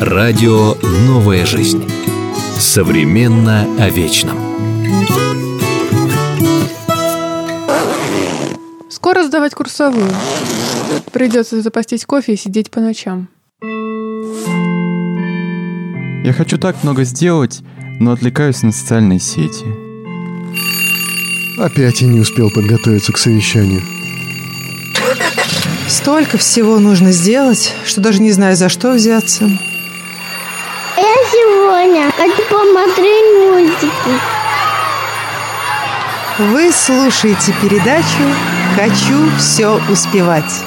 Радио «Новая жизнь». Современно о вечном. Скоро сдавать курсовую. Придется запастись кофе и сидеть по ночам. Я хочу так много сделать, но отвлекаюсь на социальные сети. Опять я не успел подготовиться к совещанию. Столько всего нужно сделать, что даже не знаю, за что взяться. Я сегодня хочу посмотреть мультики. Вы слушаете передачу «Хочу все успевать».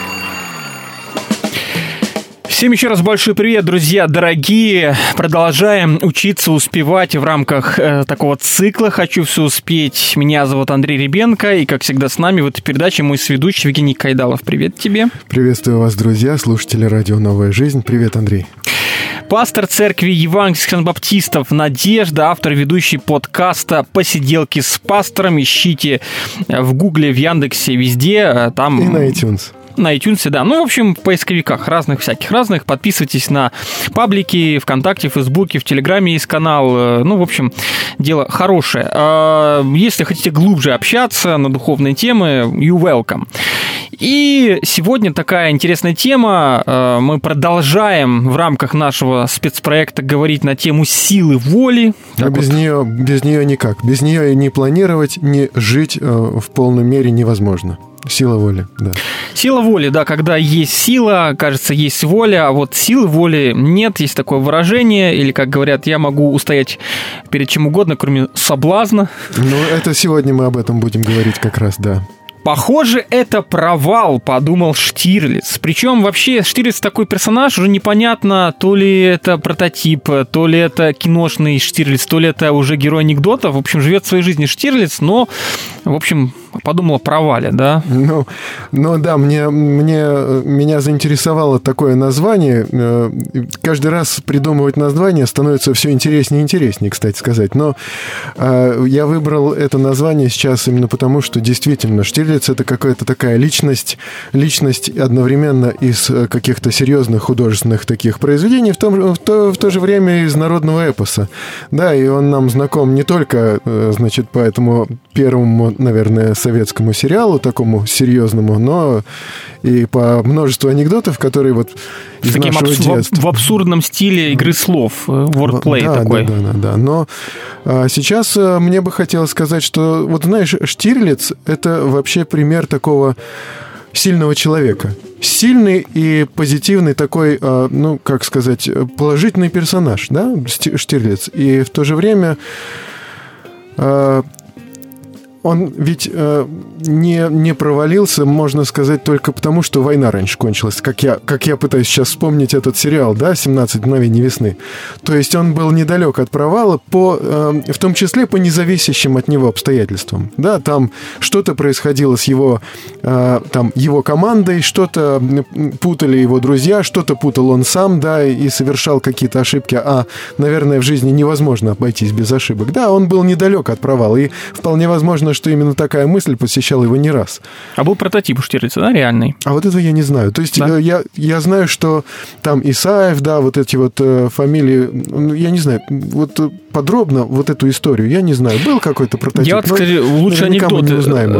Всем еще раз большой привет, друзья дорогие. Продолжаем учиться успевать в рамках э, такого цикла «Хочу все успеть». Меня зовут Андрей Ребенко, и, как всегда, с нами в этой передаче мой сведущий Евгений Кайдалов. Привет тебе. Приветствую вас, друзья, слушатели радио «Новая жизнь». Привет, Андрей. Пастор церкви евангельских баптистов Надежда, автор ведущий подкаста «Посиделки с пастором». Ищите в Гугле, в Яндексе, везде. э, Там... И на iTunes. На iTunes, да. Ну, в общем, в поисковиках разных, всяких разных. Подписывайтесь на паблики ВКонтакте, Фейсбуке, в Телеграме есть канал. Э, Ну, в общем, дело хорошее. А, Если хотите глубже общаться на духовные темы, you welcome. И сегодня такая интересная тема. Э, Мы продолжаем в рамках нашего спецпроекта говорить на тему силы воли. А Так без вот. нее, без нее никак. Без нее не планировать, не жить э, в полной мере невозможно. Сила воли, да. Сила воли, да, когда есть сила, кажется, есть воля, а вот силы воли нет, есть такое выражение, или, как говорят, я могу устоять перед чем угодно, кроме соблазна. Ну, это сегодня мы об этом будем говорить как раз, да. Похоже, это провал, подумал Штирлиц. Причем вообще Штирлиц такой персонаж, уже непонятно, то ли это прототип, то ли это киношный Штирлиц, то ли это уже герой анекдота. В общем, живет своей жизнью Штирлиц, но, в общем, подумал о провале, да? Ну, ну да, мне, мне, меня заинтересовало такое название. Э, Каждый раз придумывать название становится все интереснее и интереснее, кстати сказать. Но э, я выбрал это название сейчас именно потому, что действительно Штирлиц это какая-то такая личность, личность одновременно из э, каких-то серьезных художественных таких произведений, в, том, в, то, в то же время из народного эпоса. Да, и он нам знаком не только, значит, по этому первому, наверное, советскому сериалу, такому серьезному, но и по множеству анекдотов, которые вот из таким нашего абсу- детства. в абсурдном стиле игры слов, э, wordplay да, такой. Да, да, да, да. Но а, сейчас а, мне бы хотелось сказать, что вот знаешь, Штирлиц это вообще пример такого сильного человека. Сильный и позитивный такой, а, ну, как сказать, положительный персонаж, да, Штирлиц. И в то же время а, он ведь э, не, не провалился, можно сказать, только потому, что война раньше кончилась. Как я, как я пытаюсь сейчас вспомнить этот сериал, да, «17 мгновений весны». То есть он был недалек от провала, по, э, в том числе по независящим от него обстоятельствам. Да, там что-то происходило с его, э, там, его командой, что-то путали его друзья, что-то путал он сам, да, и совершал какие-то ошибки. А, наверное, в жизни невозможно обойтись без ошибок. Да, он был недалек от провала, и вполне возможно, что именно такая мысль посещала его не раз. А был прототип у Штирлица, да, реальный? А вот этого я не знаю. То есть Да? э, я, я знаю, что там Исаев, да, вот эти вот э, фамилии, ну, я не знаю, вот э, подробно вот эту историю, я не знаю. Был какой-то прототип? Я вот, кстати, лучше об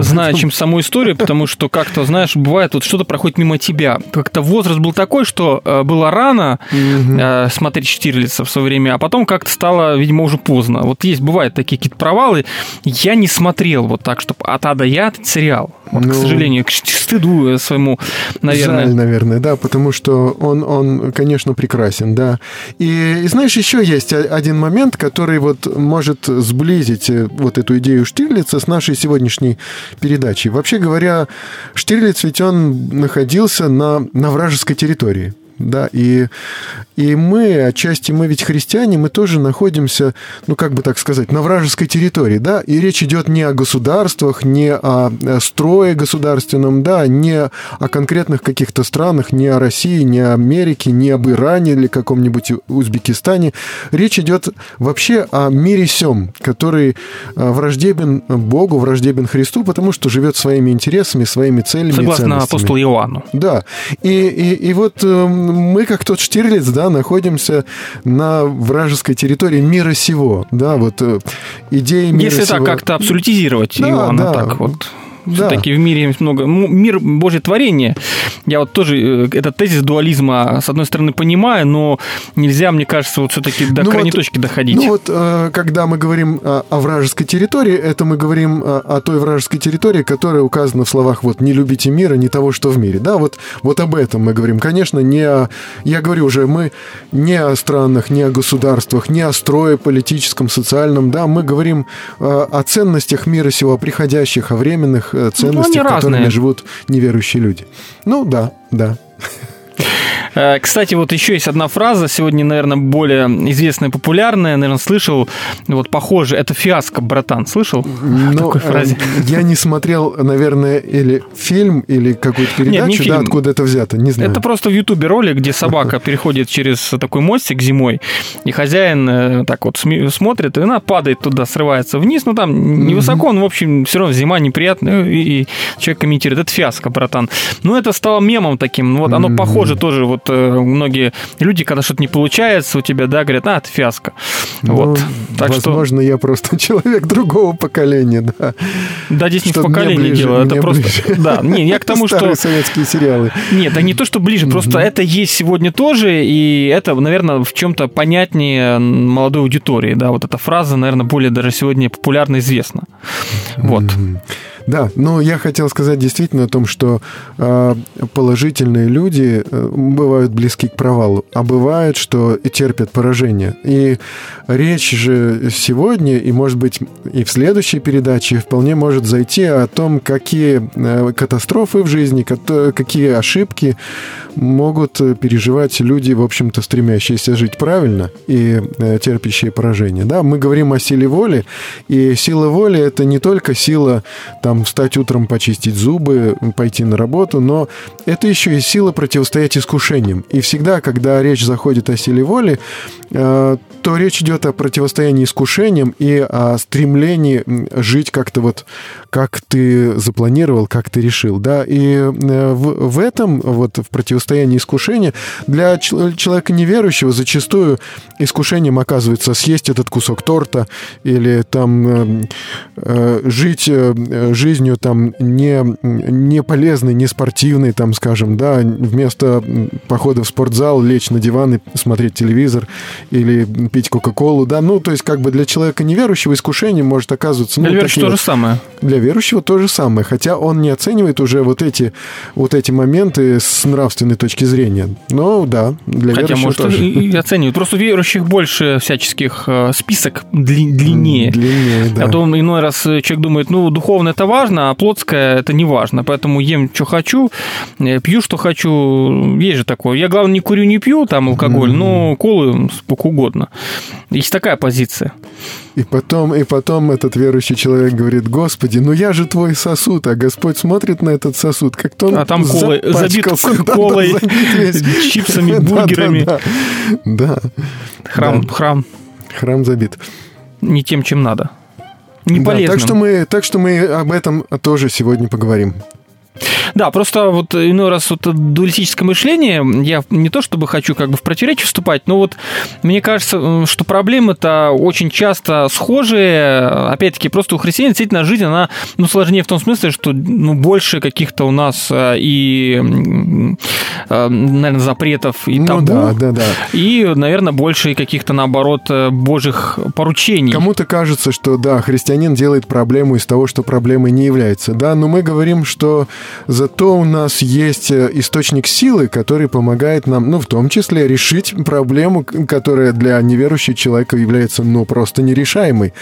знаю, чем саму историю, потому что как-то, знаешь, бывает, вот что-то проходит мимо тебя. Как-то возраст был такой, что было рано э, смотреть Штирлица в свое время, а потом как-то стало, видимо, уже поздно. Вот есть, бывают такие какие-то провалы. Я не смотрел вот так, чтобы от А до Я этот сериал. Вот, к Ну, сожалению, к стыду э, своему, наверное. Жаль, наверное, да, потому что он, он, конечно, прекрасен, да. И, и знаешь, еще есть один момент, который вот может сблизить э, вот эту идею Штирлица с нашей сегодняшней передачей. Вообще говоря, Штирлиц ведь он находился на, на вражеской территории. Да, и, и мы, отчасти мы ведь христиане, мы тоже находимся, ну, как бы так сказать, на вражеской территории, да, и речь идет не о государствах, не о строе государственном, да, не о конкретных каких-то странах, не о России, не о Америке, не об Иране или каком-нибудь Узбекистане. Речь идет вообще о мире сем, который э, враждебен Богу, враждебен Христу, потому что живет своими интересами, своими целями Согласно апостолу Иоанну. Да. И, и, и вот э, мы, как тот Штирлиц, да, находимся на вражеской территории мира сего, да, вот э, идеи мира Если сего. так как-то абсолютизировать Да, его, да. так вот. Да. Все-таки в мире много... Мир Божье творение. Я вот тоже э, этот тезис дуализма, с одной стороны, понимаю, но нельзя, мне кажется, вот все-таки до Ну крайней вот- точки доходить. Ну вот, э, когда мы говорим о, о вражеской территории, это мы говорим о, той вражеской территории, которая указана в словах вот «не любите мира, не того, что в мире». Да, вот, вот об этом мы говорим. Конечно, не о... Я говорю уже, мы не о странах, не о государствах, не о строе политическом, социальном, да, мы говорим э, о ценностях мира сего, о приходящих, о временных э, ценностях, которыми разные. живут неверующие люди. Ну да, да. Э, Кстати, вот еще есть одна фраза, сегодня, наверное, более известная, популярная, наверное, слышал, вот похоже, это фиаско, братан, слышал? Ну, такой фразе. э, я не смотрел, наверное, или фильм, или какую-то передачу, не да, откуда это взято, не знаю. Это просто в Ютубе ролик, где собака переходит через такой мостик зимой, и хозяин э, так вот смотрит, и она падает туда, срывается вниз, ну там невысоко, но, в общем, все равно зима неприятная, и, человек комментирует, это фиаско, братан. Ну, это стало мемом таким, вот оно Мгм. Похоже тоже, вот э, многие люди, когда что-то не получается у тебя, да, говорят, а, это фиаско. Ну, Вот. Так что, возможно, я просто человек другого поколения, да. да, здесь не в Что поколении ближе, дело, это просто, ближе. да, не, я к тому, что советские сериалы. Нет, а не то, что ближе, просто это есть сегодня тоже, и это, наверное, в чем-то понятнее молодой аудитории, да, вот эта фраза, наверное, более даже сегодня популярно известна. Вот. Мгм. Да, но я хотел сказать действительно о том, что э, положительные люди э, бывают близки к провалу, а бывает, что и терпят поражение. И речь же сегодня, и, может быть, и в следующей передаче вполне может зайти о том, какие э, катастрофы в жизни, какие ошибки могут переживать люди, в общем-то, стремящиеся жить правильно и э, терпящие поражение. Да, мы говорим о силе воли, и сила воли это не только сила там встать утром, почистить зубы, пойти на работу, но это еще и сила противостоять искушениям. И всегда, когда речь заходит о силе воли, э, то речь идет о противостоянии искушениям и о стремлении жить как-то вот, как ты запланировал, как ты решил, да, и э, в, в этом, вот в противостоянии искушения, для чел- человека неверующего зачастую искушением оказывается съесть этот кусок торта или там э, жить э, жизнью там не, не полезной, не спортивной, там, скажем, да, вместо похода в спортзал лечь на диван и смотреть телевизор или пить Кока-Колу, да, ну, то есть как бы для человека неверующего искушение может оказываться... Ну, Для верующего то вот- же самое. для верующего то же самое, хотя он не оценивает уже вот эти, вот эти моменты с нравственной точки зрения. Но да, для Хотя, верующего может, тоже. и, оценивают. Просто верующих больше всяческих э, список дли- длиннее. Длиннее, да. А то иной раз э, человек думает, ну, духовное это важно, а плотское это не важно. Поэтому ем, что хочу, э, пью, что хочу. Есть же такое. Я, главное, не курю, не пью там алкоголь, но колы сколько угодно. Есть такая позиция. И потом, и потом этот верующий человек говорит, Господи, ну я же твой сосуд, а Господь смотрит на этот сосуд, как-то он А там колой, забит колой, чипсами, бургерами. Да. Храм, храм храм забит. не тем, чем надо. Не Да, полезным. так, что мы, так что мы об этом тоже сегодня поговорим. Да, просто вот иной раз вот дуалистическое мышление, я не то чтобы хочу как бы в противоречие вступать, но вот мне кажется, что проблемы-то очень часто схожие. Опять-таки, просто у христиан действительно жизнь, она ну, сложнее в том смысле, что ну, больше каких-то у нас э, и, э, наверное, запретов и ну табу. да, да, да. И, наверное, больше и каких-то, наоборот, э, божьих поручений. Кому-то кажется, что да, христианин делает проблему из того, что проблемой не является, да, но мы говорим, что зато у нас есть э, источник силы, который помогает нам, ну, в том числе, решить проблему, которая для неверующего человека является, ну, просто нерешаемой.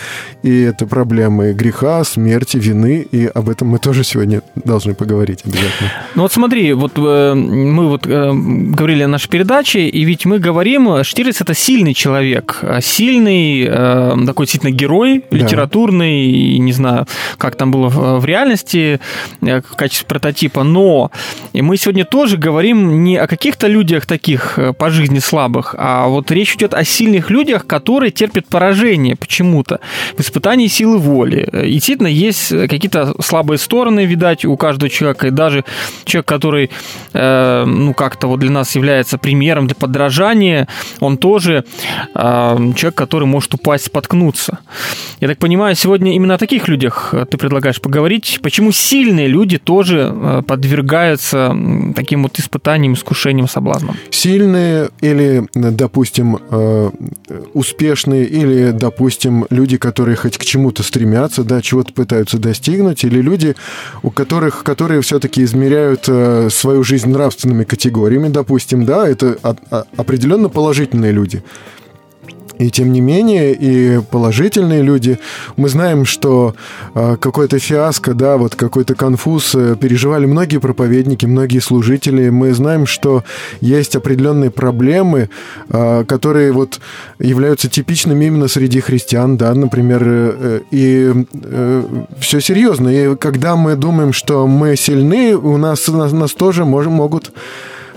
И это проблемы греха, смерти, вины, и об этом мы тоже сегодня должны поговорить обязательно. Ну вот смотри, вот э, мы вот э, говорили о нашей передаче, и ведь мы говорим, Штирлиц это сильный человек, а сильный э, такой действительно герой Да. литературный, и не знаю, как там было в, в реальности, э, в качестве прототипа. но мы сегодня тоже говорим не о каких-то людях таких э, по жизни слабых, а вот речь идет о сильных людях, которые терпят поражение почему-то в испытании силы воли. И действительно есть какие-то слабые стороны, видать, у каждого человека, и даже человек, который, э, ну, как-то вот для нас является примером для подражания, он тоже э, человек, который может упасть, споткнуться. Я так понимаю, сегодня именно о таких людях э, ты предлагаешь поговорить. Почему сильные люди тоже э, подвергаются таким вот испытаниям, искушениям, соблазнам? Сильные или, допустим, э, успешные, или, допустим, люди, которые хоть к чему-то стремятся, да, чего-то пытаются достигнуть, или люди, у которых, которые все-таки измеряют э, свою жизнь нравственными категориями, допустим, да, это определенно положительные люди. И тем не менее, и положительные люди, мы знаем, что э, какое-то фиаско, да, вот какой-то конфуз э, переживали многие проповедники, многие служители. Мы знаем, что есть определенные проблемы, э, которые вот являются типичными именно среди христиан, да, например, э, э, и все серьезно. И когда мы думаем, что мы сильны, у нас нас, нас тоже мож, могут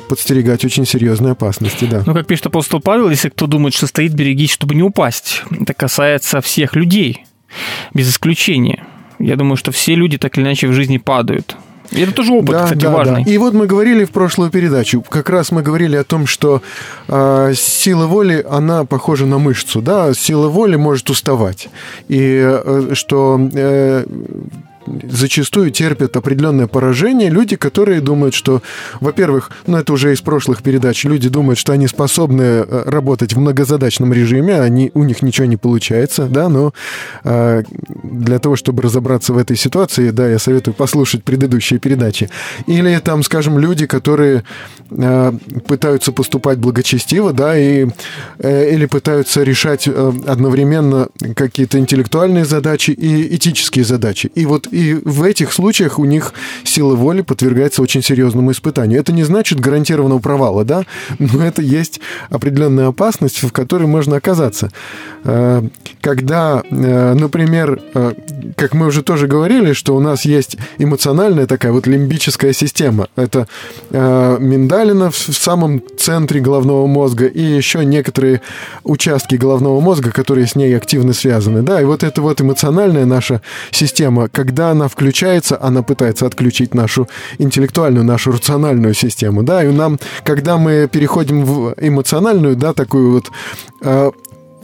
подстерегать очень серьезные опасности, да. Ну, как пишет апостол Павел, если кто думает, что стоит, берегись, чтобы не упасть. Это касается всех людей, без исключения. Я думаю, что все люди так или иначе в жизни падают. И это тоже опыт, да, кстати, да, важный. Да. И вот мы говорили в прошлую передачу, как раз мы говорили о том, что э, сила воли, она похожа на мышцу, да, сила воли может уставать. И э, что... Э, зачастую терпят определенное поражение люди, которые думают, что, во-первых, ну это уже из прошлых передач, люди думают, что они способны э, работать в многозадачном режиме, они, у них ничего не получается, да, но э, для того, чтобы разобраться в этой ситуации, да, я советую послушать предыдущие передачи. Или там, скажем, люди, которые э, пытаются поступать благочестиво, да, и, э, или пытаются решать э, одновременно какие-то интеллектуальные задачи и этические задачи. И вот и в этих случаях у них сила воли подвергается очень серьезному испытанию. Это не значит гарантированного провала, да, но это есть определенная опасность, в которой можно оказаться. Когда, например, как мы уже тоже говорили, что у нас есть эмоциональная такая вот лимбическая система. Это миндалина в самом центре головного мозга и еще некоторые участки головного мозга, которые с ней активно связаны. Да, и вот эта вот эмоциональная наша система, когда она включается, она пытается отключить нашу интеллектуальную, нашу рациональную систему, да, и нам, когда мы переходим в эмоциональную, да, такую вот э,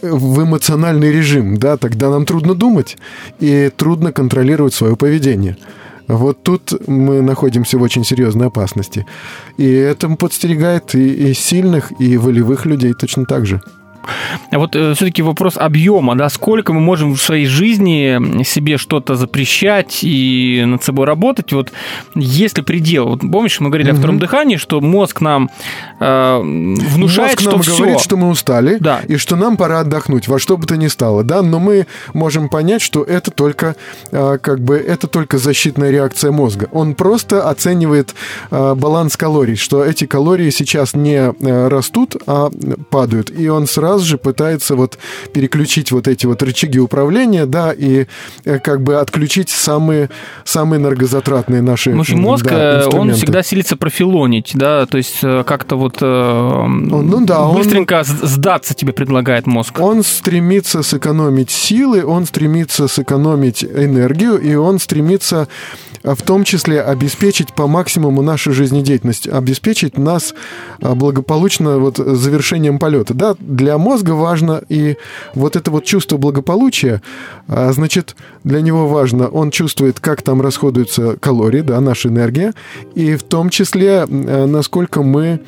в эмоциональный режим, да, тогда нам трудно думать и трудно контролировать свое поведение. Вот тут мы находимся в очень серьезной опасности. И это подстерегает и, и сильных, и волевых людей точно так же. Вот э, все-таки вопрос объема, да, сколько мы можем в своей жизни себе что-то запрещать и над собой работать, вот есть ли предел? Вот помнишь, мы говорили mm-hmm. о втором дыхании, что мозг нам э, внушает, мозг нам что говорит, все. что мы устали, да. и что нам пора отдохнуть, во что бы то ни стало, да, но мы можем понять, что это только, э, как бы, это только защитная реакция мозга. Он просто оценивает э, баланс калорий, что эти калории сейчас не э, растут, а падают, и он сразу сразу же пытается вот переключить вот эти вот рычаги управления, да, и э, как бы отключить самые, самые энергозатратные наши Потому что мозг, да, он всегда силится профилонить, да, то есть э, как-то вот ну, да, быстренько он, сдаться тебе предлагает мозг. Он стремится сэкономить силы, он стремится сэкономить энергию, и он стремится в том числе обеспечить по максимуму нашу жизнедеятельность, обеспечить нас благополучно вот завершением полета. Да, для мозга важно и вот это вот чувство благополучия, значит, для него важно, он чувствует, как там расходуются калории, да, наша энергия, и в том числе, насколько мы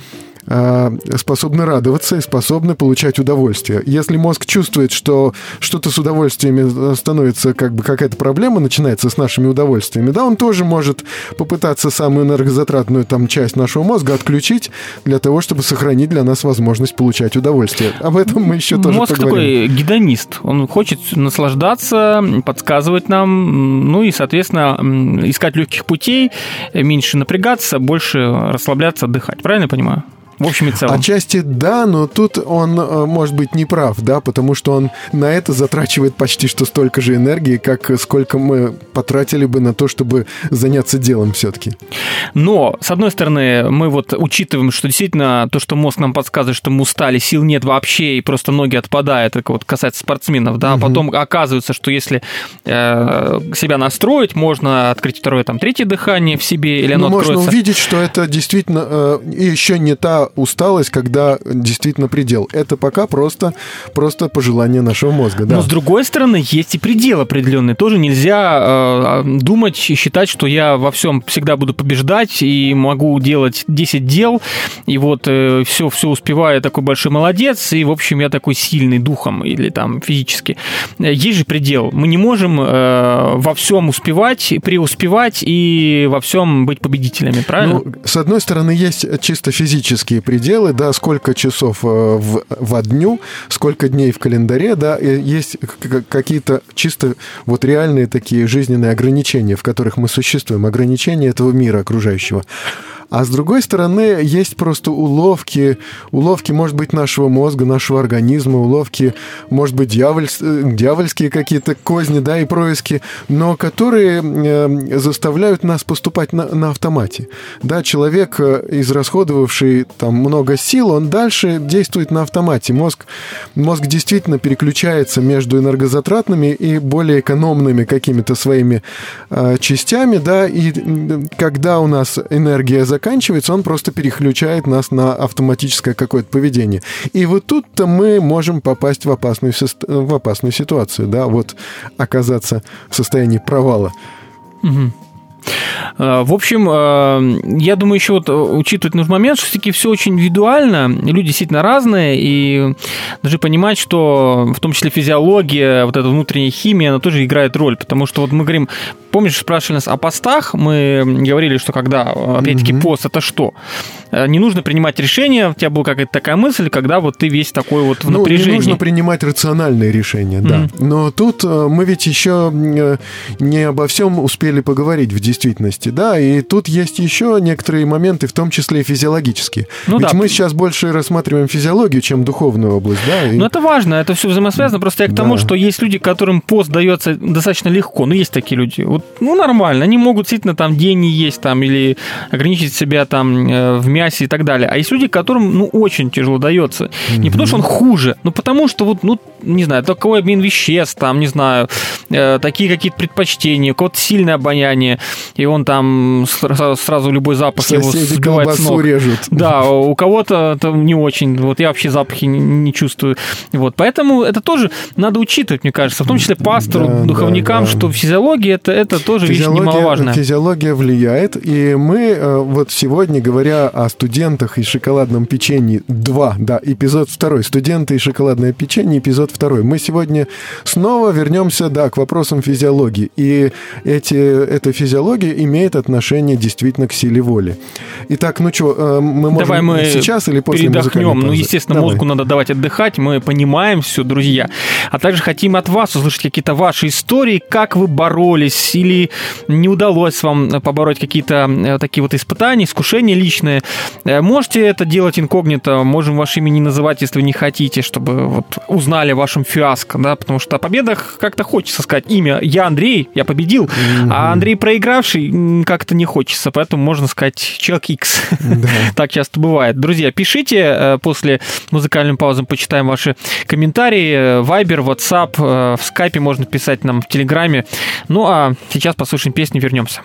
способны радоваться и способны получать удовольствие. Если мозг чувствует, что что-то с удовольствиями становится как бы какая-то проблема, начинается с нашими удовольствиями, да, он тоже может попытаться самую энергозатратную там часть нашего мозга отключить для того, чтобы сохранить для нас возможность получать удовольствие. Об этом мы еще тоже мозг поговорим. такой гедонист. Он хочет наслаждаться, подсказывать нам, ну и, соответственно, искать легких путей, меньше напрягаться, больше расслабляться, отдыхать. Правильно я понимаю? В общем и целом. Отчасти да, но тут он э, может быть не прав, да, потому что он на это затрачивает почти что столько же энергии, как сколько мы потратили бы на то, чтобы заняться делом все-таки. Но, с одной стороны, мы вот учитываем, что действительно то, что мозг нам подсказывает, что мы устали, сил нет вообще, и просто ноги отпадают, это вот касается спортсменов, да, а потом оказывается, что если э, себя настроить, можно открыть второе, там, третье дыхание в себе, или оно Ну, можно откроется. увидеть, что это действительно э, еще не та усталость, когда действительно предел. Это пока просто, просто пожелание нашего мозга, да. Но с другой стороны, есть и предел определенный. Тоже нельзя э, думать и считать, что я во всем всегда буду побеждать и могу делать 10 дел, и вот все, все успеваю, я такой большой молодец, и, в общем, я такой сильный духом или там физически. Э, Есть же предел. Мы не можем э, во всем успевать, преуспевать и во всем быть победителями, правильно? Ну, с одной стороны, есть чисто физические пределы, да, сколько часов э, в, во дню, сколько дней в календаре, да, есть какие-то чисто вот реальные такие жизненные ограничения, в которых мы существуем, ограничения этого мира окружающего. А с другой стороны, есть просто уловки, уловки, может быть, нашего мозга, нашего организма, уловки, может быть, дьявольс- э, дьявольские какие-то козни, да, и происки, но которые э, заставляют нас поступать на, на автомате. Да, человек, э, израсходовавший там много сил, он дальше действует на автомате. Мозг, мозг действительно переключается между энергозатратными и более экономными какими-то своими э, частями, да, и когда у нас энергия заканчивается, он просто переключает нас на автоматическое какое-то поведение. И вот тут-то мы можем попасть в опасную, в опасную ситуацию, да, вот оказаться в состоянии провала. Мгм. Э, В общем, э, я думаю, еще вот э, учитывать нужный момент, что все-таки все очень индивидуально, люди действительно разные, и даже понимать, что в том числе физиология, вот эта внутренняя химия, она тоже играет роль, потому что вот мы говорим, помнишь, спрашивали нас о постах, мы говорили, что когда, опять-таки, пост, это что? Э, Не нужно принимать решения, у тебя была какая-то такая мысль, когда вот ты весь такой вот в Ну, напряжении. не нужно принимать рациональные решения, да. Но тут э, мы ведь еще не обо всем успели поговорить в действительности, да, и тут есть еще некоторые моменты, в том числе и физиологические. Ну ведь да. мы сейчас больше рассматриваем физиологию, чем духовную область, да. и- Ну, это важно, это все взаимосвязано. Просто я к тому, Да. что есть люди, которым пост дается достаточно легко. Ну, есть такие люди. Вот, ну, нормально. Они могут действительно там день не есть там или ограничить себя там э, в мясе и так далее. А есть люди, которым, ну, очень тяжело дается. Не потому, что он хуже, но потому, что вот, ну, не знаю, такой обмен веществ, там, не знаю, э, такие какие-то предпочтения, кого-то сильное обоняние, и он там сразу, сразу любой запах его Соседи сбивает с ног. режут. Да, у кого-то это не очень. Вот я вообще запахи не, не чувствую. Вот, поэтому это тоже надо учитывать, мне кажется, в том числе пастору, Да, духовникам, да, да. что физиология это, это тоже вещь немаловажная. физиология влияет, и мы э, вот сегодня, говоря о студентах и шоколадном печенье 2, да, эпизод второй, студенты и шоколадное печенье, эпизод второй, мы сегодня снова вернемся, да, к вопросам физиологии, и эти, эта физиология имеет отношение действительно к силе воли. Итак, ну что, мы можем Давай мы сейчас или после передохнем. Ну, естественно, Давай. мозгу надо давать отдыхать. Мы понимаем все, друзья. А также хотим от вас услышать какие-то ваши истории, как вы боролись или не удалось вам побороть какие-то э, такие вот испытания, искушения личные. Э, Можете это делать инкогнито, можем ваше имя не называть, если вы не хотите, чтобы вот узнали о вашем фиаско, да, потому что о победах как-то хочется сказать имя. Я Андрей, я победил, а Андрей проигравший как-то не хочется, поэтому можно сказать человек X. Так часто бывает. Друзья, пишите э, после музыкальной паузы, почитаем ваши комментарии. Вайбер, WhatsApp, э, в скайпе можно писать нам в Телеграме. Ну а сейчас послушаем песню, вернемся.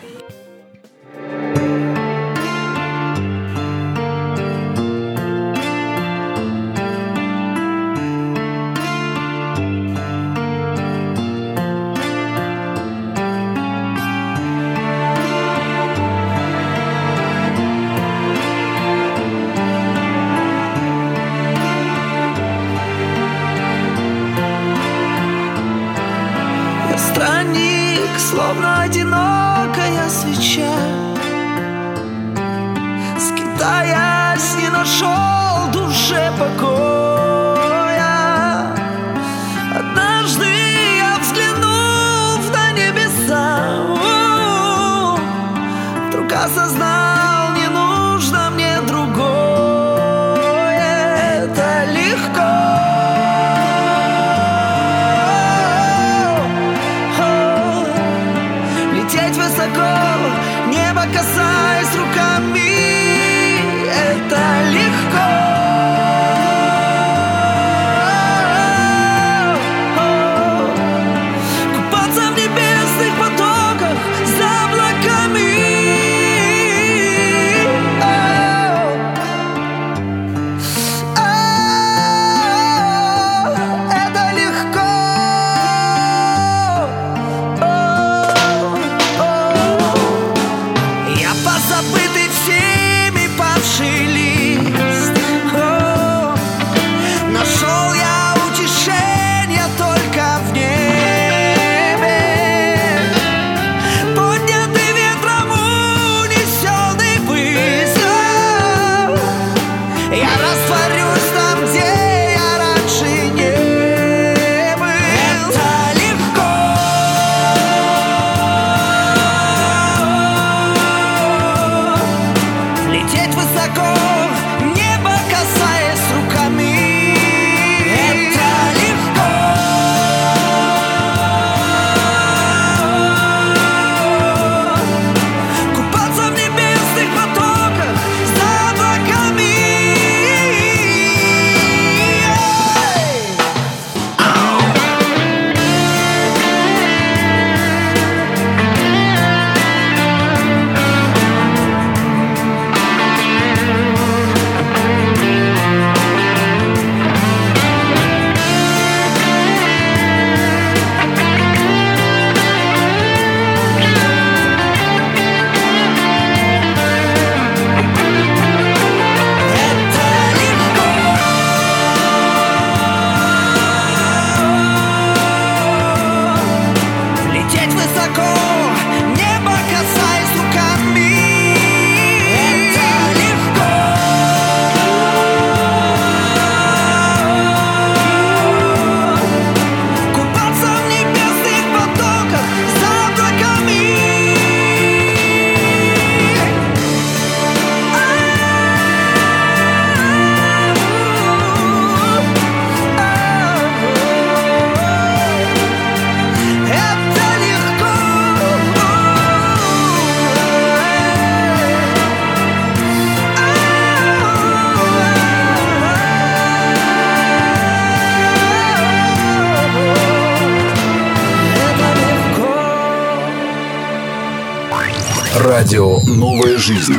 Радио «Новая жизнь».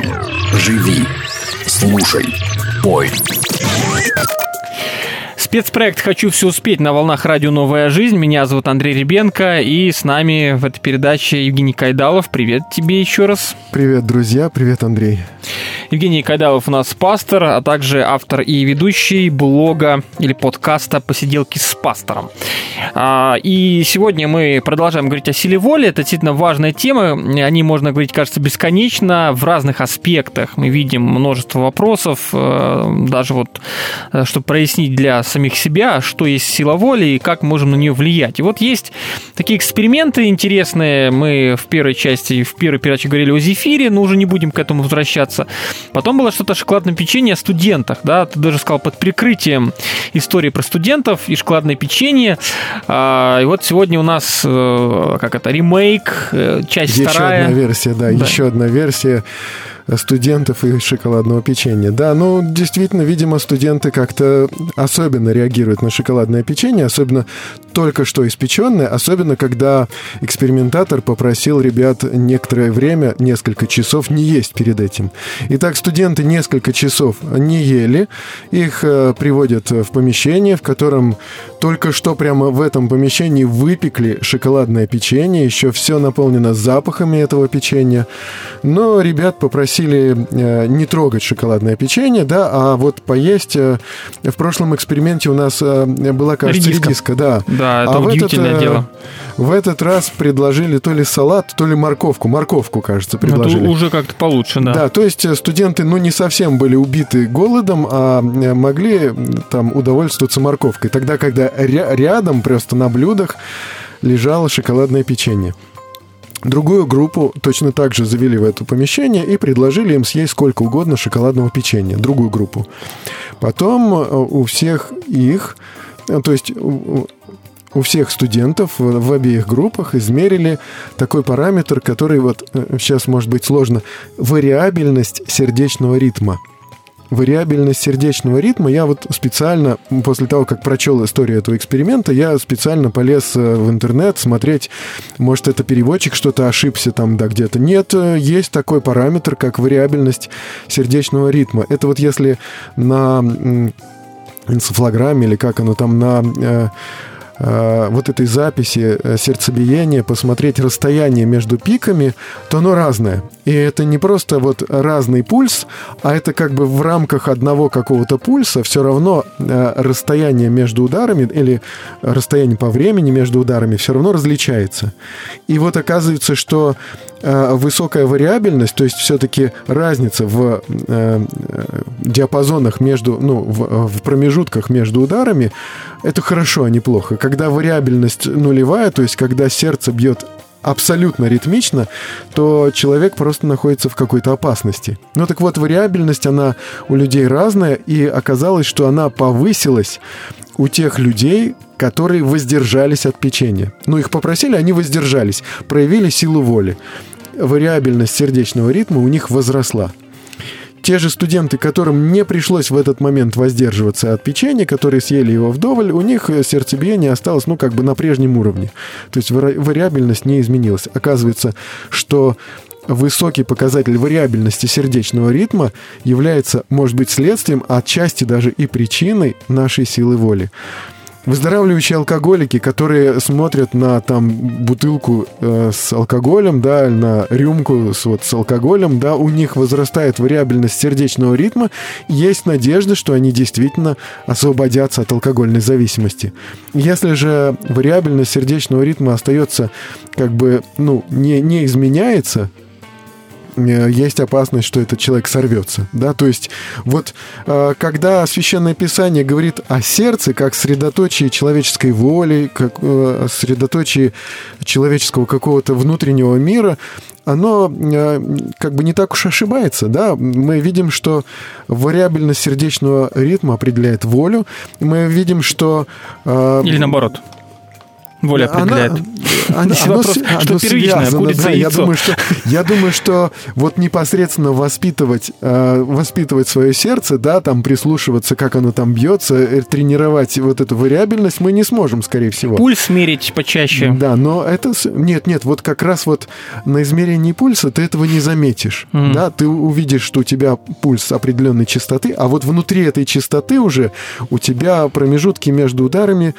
Живи, слушай, пой. Спецпроект «Хочу все успеть» на волнах радио «Новая жизнь». Меня зовут Андрей Ребенко, и с нами в этой передаче Евгений Кайдалов. Привет тебе еще раз. Привет, друзья, привет, Андрей. Евгений Кайдалов у нас пастор, а также автор и ведущий блога или подкаста «Посиделки с пастором». А, И сегодня мы продолжаем говорить о силе воли. Это действительно важная тема. О ней можно говорить, кажется, бесконечно в разных аспектах. Мы видим множество вопросов, э, даже вот, э, чтобы прояснить для самих себя, что есть сила воли и как можем на нее влиять. И вот есть такие эксперименты интересные. Мы в первой части, в первой передаче говорили о зефире, но уже не будем к этому возвращаться. Потом было что-то о шоколадном печенье о студентах, да, ты даже сказал под прикрытием истории про студентов и шоколадное печенье. А, И вот сегодня у нас, э, как это, ремейк, э, часть Еще вторая. одна версия, да, Да. еще одна версия студентов и шоколадного печенья. Да, ну, действительно, видимо, студенты как-то особенно реагируют на шоколадное печенье, особенно только что испеченное, особенно когда экспериментатор попросил ребят некоторое время, несколько часов не есть перед этим. Итак, студенты несколько часов не ели, их э, приводят в помещение, в котором только что прямо в этом помещении выпекли шоколадное печенье, еще все наполнено запахами этого печенья. Но ребят попросили э, не трогать шоколадное печенье, да, а вот поесть. э, в прошлом эксперименте у нас э, была, кажется, Редиска. редиска, да. Да, это А в этот, удивительное э, дело. В этот раз предложили то ли салат, то ли морковку. Морковку, кажется, Это предложили. уже как-то получше, да. Да, то есть э, студенты, ну, не совсем были убиты голодом, а э, могли там удовольствоваться морковкой. Тогда, когда ря- рядом, просто на блюдах, лежало шоколадное печенье. Другую группу точно так же завели в это помещение и предложили им съесть сколько угодно шоколадного печенья. Другую группу. Потом э, у всех их, э, то есть у- всех студентов в, обеих группах измерили такой параметр, который вот сейчас может быть сложно, вариабельность сердечного ритма. Вариабельность сердечного ритма я вот специально, после того, как прочел историю этого эксперимента, я специально полез э, в интернет смотреть, может, это переводчик что-то ошибся там, да, где-то. Нет, э, есть такой параметр, как вариабельность сердечного ритма. Это вот если на энцефалограмме или как оно там на э, вот этой записи э, сердцебиения, посмотреть расстояние между пиками, то оно разное. И это не просто вот разный пульс, а это как бы в рамках одного какого-то пульса все равно э, расстояние между ударами или расстояние по времени между ударами все равно различается. И вот оказывается, что э, высокая вариабельность, то есть все-таки разница в э, э, диапазонах между, ну, в промежутках между ударами, это хорошо, а не плохо. Когда вариабельность нулевая, то есть когда сердце бьет абсолютно ритмично, то человек просто находится в какой-то опасности. Ну так вот, вариабельность, она у людей разная, и оказалось, что она повысилась у тех людей, которые воздержались от печенья. Ну, их попросили, они воздержались, проявили силу воли. Вариабельность сердечного ритма у них возросла. Те же студенты, которым не пришлось в этот момент воздерживаться от печенья, которые съели его вдоволь, у них э, сердцебиение осталось, ну, как бы на прежнем уровне. То есть вари- вариабельность не изменилась. Оказывается, что высокий показатель вариабельности сердечного ритма является, может быть, следствием, а отчасти даже и причиной нашей силы воли. Выздоравливающие алкоголики, которые смотрят на там бутылку э, с алкоголем, да, на рюмку с, вот, с алкоголем, да, у них возрастает вариабельность сердечного ритма, есть надежда, что они действительно освободятся от алкогольной зависимости. Если же вариабельность сердечного ритма остается как бы, ну, не, не изменяется, есть опасность, что этот человек сорвется. Да? То есть вот э, когда Священное Писание говорит о сердце как средоточии человеческой воли, как э, средоточии человеческого какого-то внутреннего мира, оно э, как бы не так уж ошибается, да, мы видим, что вариабельность сердечного ритма определяет волю, мы видим, что... э, Или наоборот. Воля определяет. Она- оно вопрос, с- что оно первичное, связано, курица да. и Я яйцо. думаю, что, я думаю, что вот непосредственно воспитывать, э, воспитывать свое сердце, да, там прислушиваться, как оно там бьется, э, тренировать вот эту вариабельность мы не сможем, скорее всего. Пульс мерить почаще. Да, но это... Нет, нет, вот как раз вот на измерении пульса ты этого не заметишь. Мгм. Да, ты увидишь, что у тебя пульс определенной частоты, а вот внутри этой частоты уже у тебя промежутки между ударами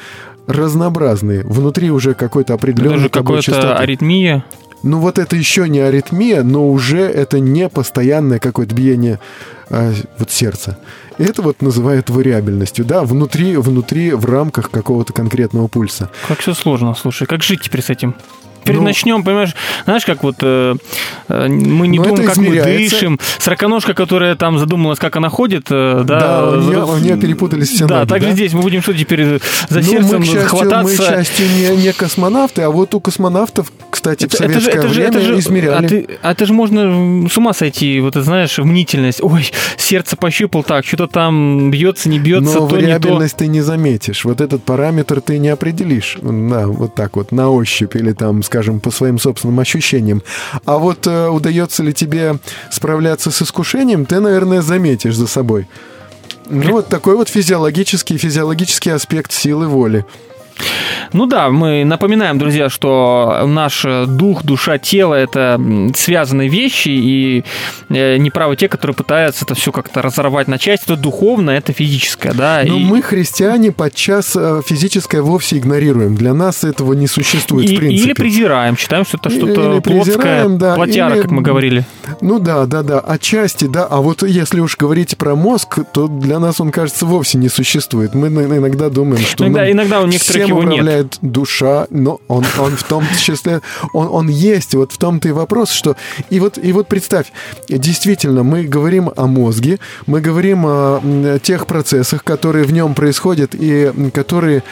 разнообразные. Внутри уже какой-то определенный Даже как бы какая-то частоты. аритмия. Ну вот это еще не аритмия, но уже это не постоянное какое-то биение а, вот сердца. Это вот называют вариабельностью, да, внутри, внутри, в рамках какого-то конкретного пульса. Как все сложно, слушай. Как жить теперь с этим? Теперь Ну- начнем, понимаешь, знаешь, как вот э, э, мы не Ну, думаем, это как мы дышим. Сороконожка, которая там задумалась, как она ходит, э, да. Да, у нее- у нее перепутались все Да, ноги, так же да? здесь мы будем что теперь за Ну, сердцем мы, счастью, хвататься. мы, к счастью, не, не космонавты, а вот у космонавтов, кстати, в Это- это же- советское это же- время это же- измеряли. А, ты- а это же можно с ума сойти, вот ты знаешь, мнительность. Ой, сердце пощупал так, что-то там бьется, не бьется, Но то не то. вариабельность ты не заметишь. Вот этот параметр ты не определишь. На, вот так вот, на ощупь или там, скажем, по своим собственным ощущениям. А вот э, удается ли тебе справляться с искушением, ты, наверное, заметишь за собой. Ну, вот такой вот физиологический, физиологический аспект силы воли. Ну да, мы напоминаем, друзья, что наш дух, душа, тело — это связанные вещи, и э, неправы те, которые пытаются это все как-то разорвать на части. Это духовное, это физическое, да. Но и- мы, христиане, подчас э, физическое вовсе игнорируем. Для нас этого не существует, и- в принципе. или презираем, считаем, что это что-то плотское, да, плотяра, или- как мы говорили. Ну да, да, да, отчасти, да. А вот если уж говорить про мозг, то для нас он, кажется, вовсе не существует. Мы иногда думаем, что Иногда, нам иногда у некоторых нет. управляет душа, но он, он в том числе, он, он есть. Вот в том-то и вопрос, что... И вот, и вот представь, действительно, мы говорим о мозге, мы говорим о тех процессах, которые в нем происходят и которые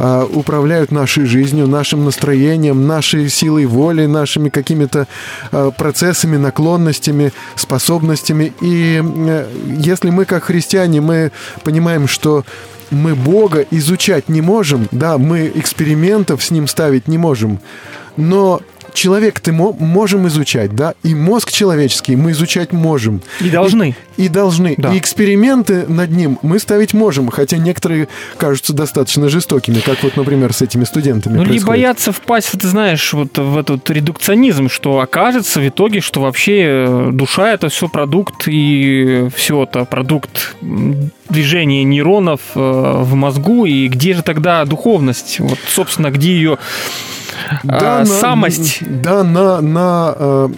а, управляют нашей жизнью, нашим настроением, нашей силой воли, нашими какими-то а, процессами, наклонностями, способностями. И э, если мы, как христиане, мы понимаем, что мы Бога изучать не можем, да, мы экспериментов с Ним ставить не можем, но человек ты мо- можем изучать, да, и мозг человеческий мы изучать можем. И должны. И, и должны. Да. И эксперименты над ним мы ставить можем, хотя некоторые кажутся достаточно жестокими, как вот, например, с этими студентами Ну, происходит. боятся впасть, ты знаешь, вот в этот редукционизм, что окажется в итоге, что вообще э, душа это все продукт, и все это продукт м, движения нейронов э, в мозгу, и где же тогда духовность? Вот, собственно, где ее Да, а, самость, Да, на, на, э,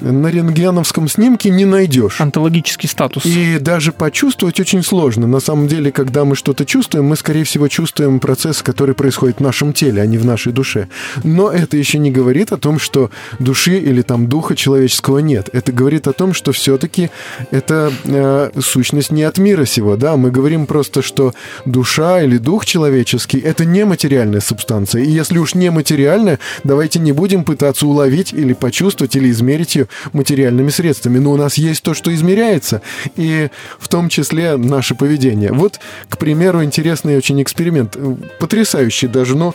на рентгеновском снимке не найдешь. онтологический статус. И даже почувствовать очень сложно. На самом деле, когда мы что-то чувствуем, мы, скорее всего, чувствуем процесс, который происходит в нашем теле, а не в нашей душе. Но это еще не говорит о том, что души или там духа человеческого нет. Это говорит о том, что все-таки это э, сущность не от мира сего. Да? Мы говорим просто, что душа или дух человеческий — это нематериальная субстанция. И если уж нематериальная, давайте не будем пытаться уловить или почувствовать, или измерить ее материальными средствами. Но у нас есть то, что измеряется, и в том числе наше поведение. Вот, к примеру, интересный очень эксперимент, потрясающий даже, но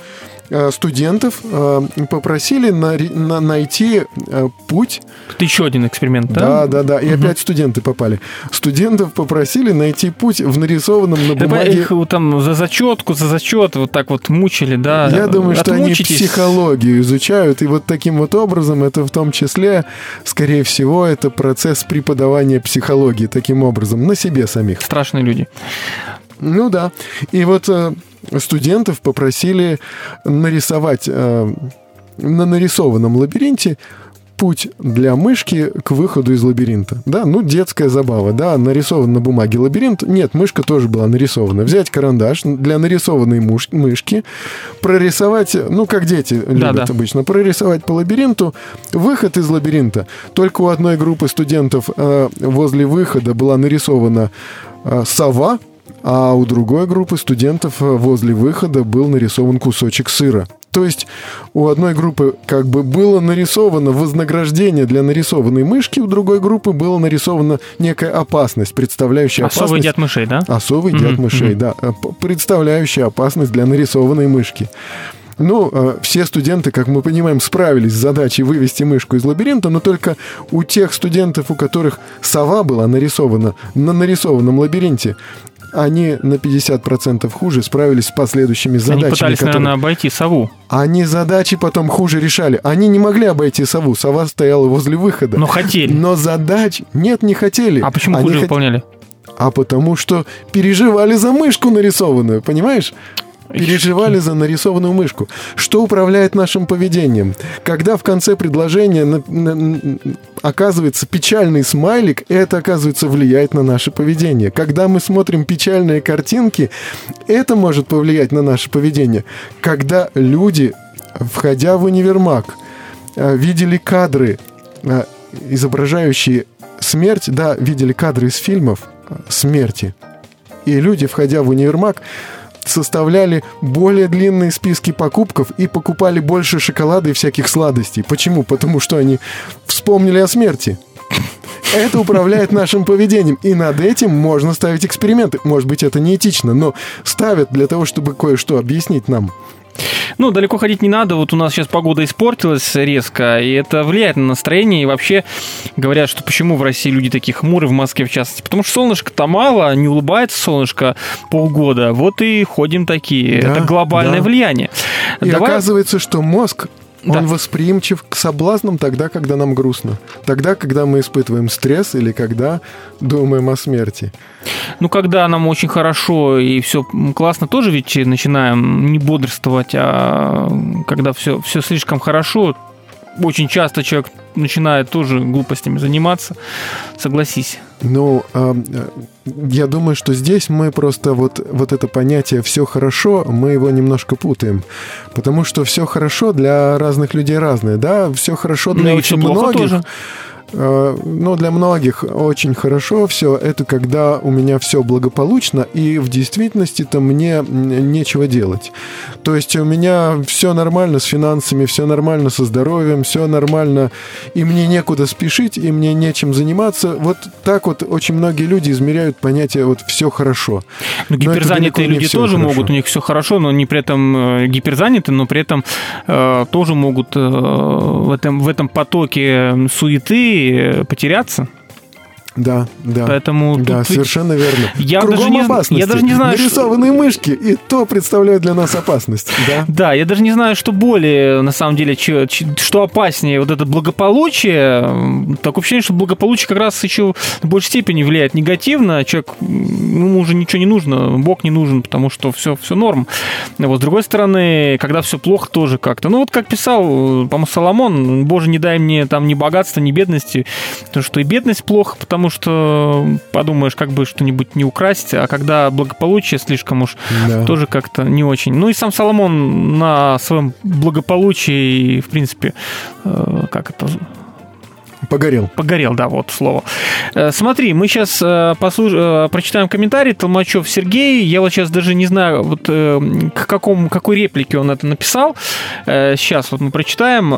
студентов э, попросили нари- на- найти э, путь Это еще один эксперимент, да, да? да, да. И опять студенты попали. Студентов попросили найти путь в нарисованном на бумаге. Их там за зачетку, за зачет вот так вот мучили, да. Я думаю, что они психологию изучают, и вот таким вот образом это в том числе, скорее всего, это процесс преподавания психологии таким образом на себе самих. Страшные люди. Ну да. И вот э, студентов попросили нарисовать э, на нарисованном лабиринте путь для мышки к выходу из лабиринта. Да, ну, детская забава, да, нарисован на бумаге лабиринт. Нет, мышка тоже была нарисована. Взять карандаш для нарисованной муш- мышки, прорисовать, ну, как дети любят да. обычно, прорисовать по лабиринту выход из лабиринта. Только у одной группы студентов э, возле выхода была нарисована э, сова, а у другой группы студентов э, возле выхода был нарисован кусочек сыра. То есть у одной группы как бы было нарисовано вознаграждение для нарисованной мышки, у другой группы было нарисована некая опасность, представляющая совы опасность. едят мышей, да? Совы едят Мгм, мышей, да. э, Представляющая опасность для нарисованной мышки. Ну, э, все студенты, как мы понимаем, справились с задачей вывести мышку из лабиринта, но только у тех студентов, у которых сова была нарисована на нарисованном лабиринте, они на 50% хуже справились с последующими Они задачами. пытались, которые- наверное, обойти сову. Они задачи потом хуже решали. Они не могли обойти сову. Сова стояла возле выхода. Но хотели. Но задач нет, не хотели. А почему Они хуже хот- выполняли? А потому что переживали за мышку нарисованную, понимаешь? Переживали за нарисованную мышку. Что управляет нашим поведением? Когда в конце предложения на- на- оказывается печальный смайлик, это, оказывается, влияет на наше поведение. Когда мы смотрим печальные картинки, это может повлиять на наше поведение. Когда люди, входя в универмаг, э, видели кадры, э, изображающие смерть, да, видели кадры из фильмов э, смерти. И люди, входя в универмаг, составляли более длинные списки покупков и покупали больше шоколада и всяких сладостей. Почему? Потому что они вспомнили о смерти. Это управляет нашим поведением. И над этим можно ставить эксперименты. Может быть, это неэтично, но ставят для того, чтобы кое-что объяснить нам. Ну, далеко ходить не надо. Вот у нас сейчас погода испортилась резко, и это влияет на настроение. И вообще говорят, что почему в России люди такие хмурые, в Москве в частности. Потому что солнышко-то мало, не улыбается солнышко полгода. Вот и ходим такие. Да, это глобальное да. влияние. И Давай- оказывается, что мозг, он Да. восприимчив к соблазнам тогда, когда нам грустно. Тогда, когда мы испытываем стресс или когда думаем о смерти. Ну, когда нам очень хорошо и все классно, тоже ведь начинаем не бодрствовать, а когда все, все слишком хорошо, очень часто человек начинает тоже глупостями заниматься. Согласись. Ну, а, я думаю, что здесь мы просто вот, вот это понятие «все хорошо», мы его немножко путаем. Потому что все хорошо для разных людей разное, да? Все хорошо для Ну очень многих. тоже. Э, Ну, для многих очень хорошо все. Это когда у меня все благополучно, и в действительности-то мне нечего делать. То есть у меня все нормально с финансами, все нормально со здоровьем, все нормально, и мне некуда спешить, и мне нечем заниматься. Вот так вот очень многие люди измеряют понятие вот все хорошо. Ну, Но гиперзанятые не люди тоже хорошо. могут, у них все хорошо, но они при этом э, гиперзаняты, но при этом э, тоже могут э, в, этом, в этом потоке суеты потеряться. Да, да. Поэтому Да, тут совершенно верно. Я Кругом даже не опасности. я даже не знаю, что- Нарисованные мышки, и то представляют для нас опасность. Да. Да, я даже не знаю, что более, на самом деле, че- че- что опаснее, вот это благополучие. Такое ощущение, что благополучие как раз еще в большей степени влияет негативно. Человек, м, ему уже ничего не нужно, Бог не нужен, потому что все, все норм. Вот, с другой стороны, когда все плохо, тоже как-то. Ну, вот как писал, э, по-моему, Соломон, Боже, не дай мне там ни богатства, ни бедности, потому что и бедность плохо, потому что подумаешь, как бы что-нибудь не украсть, а когда благополучие слишком уж Да. тоже как-то не очень. Ну и сам Соломон на своем благополучии, в принципе, э, как это, Погорел. погорел, да, вот слово. Э, Смотри, мы сейчас прочитаем комментарий. Толмачев Сергей. Я вот сейчас даже не знаю, вот э, к какому, какой реплике он это написал. Сейчас вот мы прочитаем.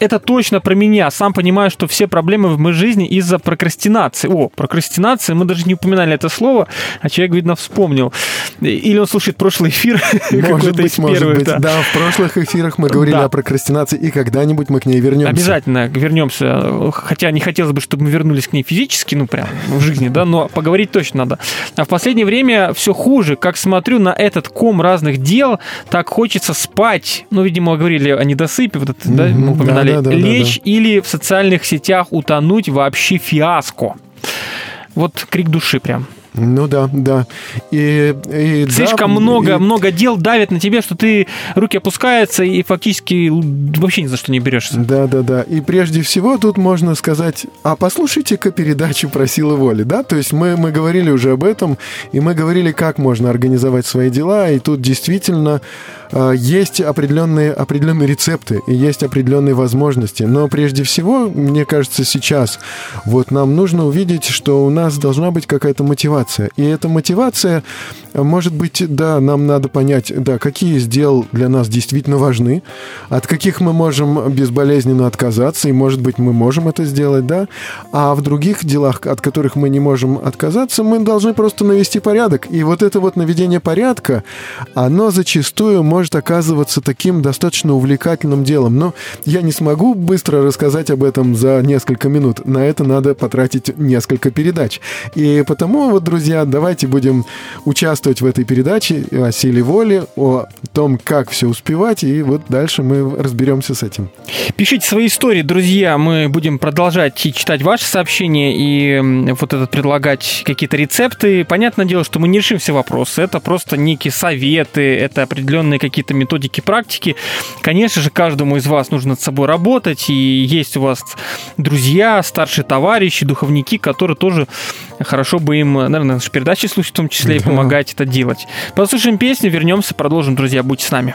Это точно про меня. Сам понимаю, что все проблемы в моей жизни из-за прокрастинации. О, прокрастинация. Мы даже не упоминали это слово, а человек, видно, вспомнил. Или он слушает прошлый эфир. Может быть, может первых, быть. да. Да. в прошлых эфирах мы говорили Да. о прокрастинации, и когда-нибудь мы к ней вернемся. Обязательно вернемся. Хотя не хотелось бы, чтобы мы вернулись к ней физически, ну прям в жизни, да, но поговорить точно надо. А в последнее время все хуже. Как смотрю на этот ком разных дел, так хочется спать. Ну, видимо, говорили о недосыпе, вот это, да, мы упоминали. Да, да, да, да, Лечь или в социальных сетях утонуть вообще фиаско. Вот крик души прям. Ну да, да. И, и да, Слишком много, и- много дел давит на тебя, что ты руки опускаются и фактически вообще ни за что не берешься. Да, да, да. И прежде всего тут можно сказать, а послушайте-ка передачу про силы воли, да? То есть мы, мы говорили уже об этом, и мы говорили, как можно организовать свои дела, и тут действительно э, есть определенные, определенные рецепты, и есть определенные возможности. Но прежде всего, мне кажется, сейчас вот нам нужно увидеть, что у нас должна быть какая-то мотивация. Мотивация. И эта мотивация, может быть, да, нам надо понять, да, какие из дел для нас действительно важны, от каких мы можем безболезненно отказаться, и, может быть, мы можем это сделать, да, а в других делах, от которых мы не можем отказаться, мы должны просто навести порядок. И вот это вот наведение порядка, оно зачастую может оказываться таким достаточно увлекательным делом. Но я не смогу быстро рассказать об этом за несколько минут. На это надо потратить несколько передач. И потому, вот, друзья, давайте будем участвовать в этой передаче о силе воли, о том, как все успевать, и вот дальше мы разберемся с этим. Пишите свои истории, друзья. Мы будем продолжать читать ваши сообщения и вот этот предлагать какие-то рецепты. Понятное дело, что мы не решим все вопросы. Это просто некие советы, это определенные какие-то методики, практики. Конечно же, каждому из вас нужно над собой работать, и есть у вас друзья, старшие товарищи, духовники, которые тоже хорошо бы им, наверное, наши передачи слушать в том числе и помогать это делать. Послушаем песню, вернемся, продолжим, друзья, будьте с нами.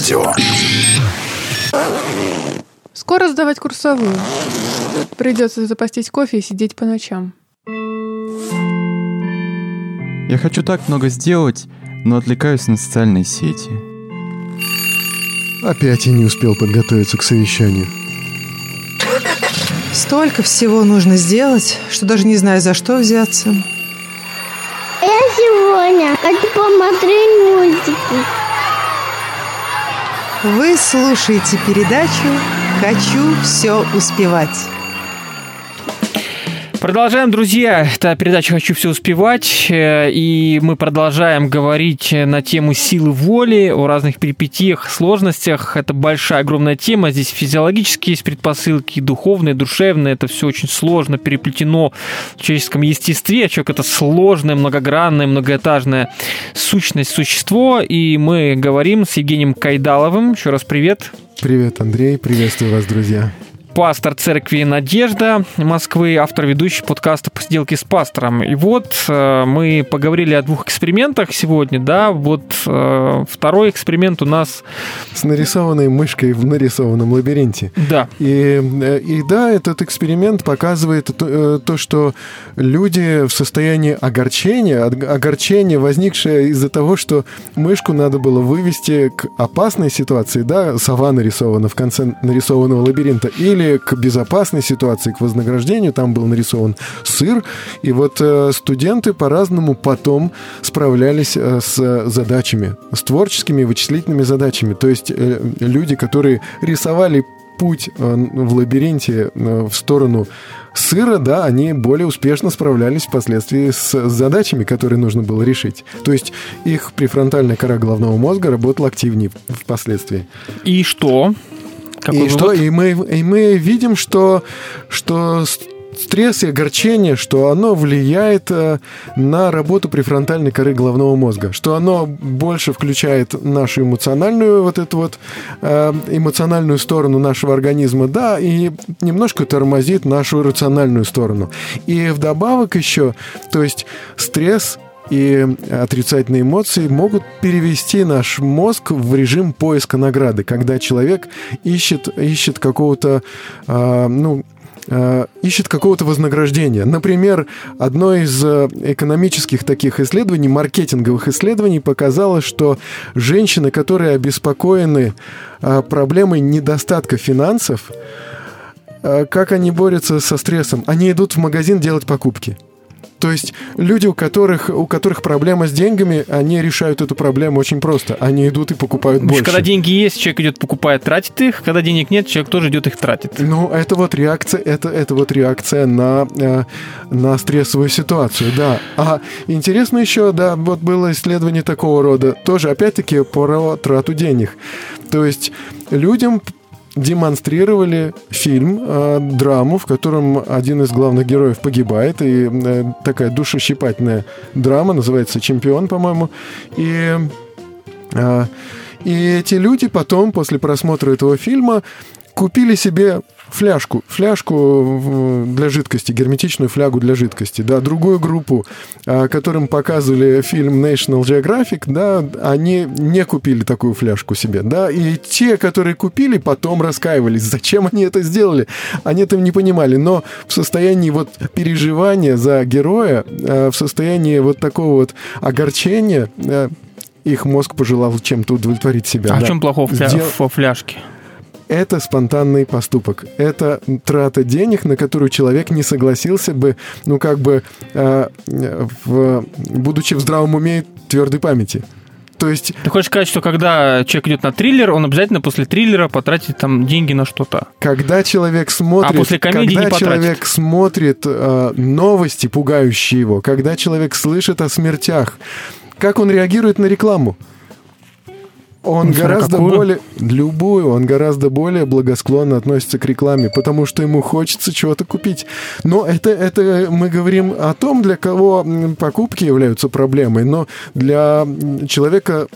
Радио. Скоро сдавать курсовую. Придется запастись кофе и сидеть по ночам. Я хочу так много сделать, но отвлекаюсь на социальные сети. Опять я не успел подготовиться к совещанию. Столько всего нужно сделать, что даже не знаю, за что взяться. Я сегодня хочу посмотреть мультики. Вы слушаете передачу «Хочу все успевать». Продолжаем, друзья. Это передача «Хочу все успевать». э, И мы продолжаем говорить на тему силы воли, о разных перипетиях, сложностях. Это большая, огромная тема. Здесь физиологические есть предпосылки, духовные, душевные. Это все очень сложно переплетено в человеческом естестве. Человек — это сложное, многогранное, многоэтажное сущность, существо. И мы говорим с Евгением Кайдаловым. Еще раз привет. Привет, Андрей. Приветствую вас, друзья. Пастор церкви «Надежда» Москвы, автор ведущий подкаста «Посиделки с пастором». И вот э, мы поговорили о двух экспериментах сегодня, да, вот э, второй эксперимент у нас, С нарисованной мышкой в нарисованном лабиринте. да, И, э, и да, этот эксперимент показывает то, э, то, что люди в состоянии огорчения, огорчение, возникшее из-за того, что мышку надо было вывести к опасной ситуации, да, сова нарисована в конце нарисованного лабиринта, или к безопасной ситуации, к вознаграждению, там был нарисован сыр, и вот э, студенты по-разному потом справлялись э, с задачами, с творческими вычислительными задачами, то есть э, люди, которые рисовали путь в лабиринте в сторону сыра, да, они более успешно справлялись впоследствии с задачами, которые нужно было решить. То есть их префронтальная кора головного мозга работала активнее впоследствии. и что? Какой и что? вывод? И мы, и мы видим, что, что стресс и огорчение, что оно влияет э, на работу префронтальной коры головного мозга, что оно больше включает нашу эмоциональную вот эту вот э, эмоциональную сторону нашего организма, да, и немножко тормозит нашу рациональную сторону. И вдобавок еще, то есть стресс и отрицательные эмоции могут перевести наш мозг в режим поиска награды, когда человек ищет, ищет какого-то, а, ну, а, ищет какого-то вознаграждения. Например, одно из э, экономических таких исследований, маркетинговых исследований, показало, что женщины, которые обеспокоены а, проблемой недостатка финансов, как они борются со стрессом? Они идут в магазин делать покупки. То есть люди, у которых, у которых проблема с деньгами, они решают эту проблему очень просто. Они идут и покупают больше. Когда деньги есть, человек идет, покупает, тратит их. Когда денег нет, человек тоже идет их тратит. Ну, это вот реакция, это, это вот реакция на, э, на стрессовую ситуацию, да. А интересно еще, да, вот было исследование такого рода, тоже опять-таки про трату денег. То есть людям демонстрировали фильм, э, драму, в котором один из главных героев погибает, и э, такая душещипательная драма, называется «Чемпион», по-моему, и... э, и эти люди потом, после просмотра этого фильма, купили себе фляжку, фляжку в- для жидкости, герметичную флягу для жидкости, да, другую группу, а, которым показывали фильм National Geographic, да, они не купили такую фляжку себе, да, и те, которые купили, потом раскаивались, зачем они это сделали, они этого не понимали, но в состоянии вот переживания за героя, а, в состоянии вот такого вот огорчения, а, их мозг пожелал чем-то удовлетворить себя. А да. в чем плохого в Сдел- во фляжке? Это спонтанный поступок. Это трата денег, на которую человек не согласился бы, ну, как бы, э, в, будучи в здравом уме твердой памяти. То есть, Ты хочешь сказать, что когда человек идет на триллер, он обязательно после триллера потратит там деньги на что-то? когда человек смотрит... А после комедии когда не потратит. человек смотрит э, новости, пугающие его, когда человек слышит о смертях, как он реагирует на рекламу? Он смотря гораздо какую. более... Любую. Он гораздо более благосклонно относится к рекламе, потому что ему хочется чего-то купить. Но это, это мы говорим о том, для кого покупки являются проблемой, но для человека,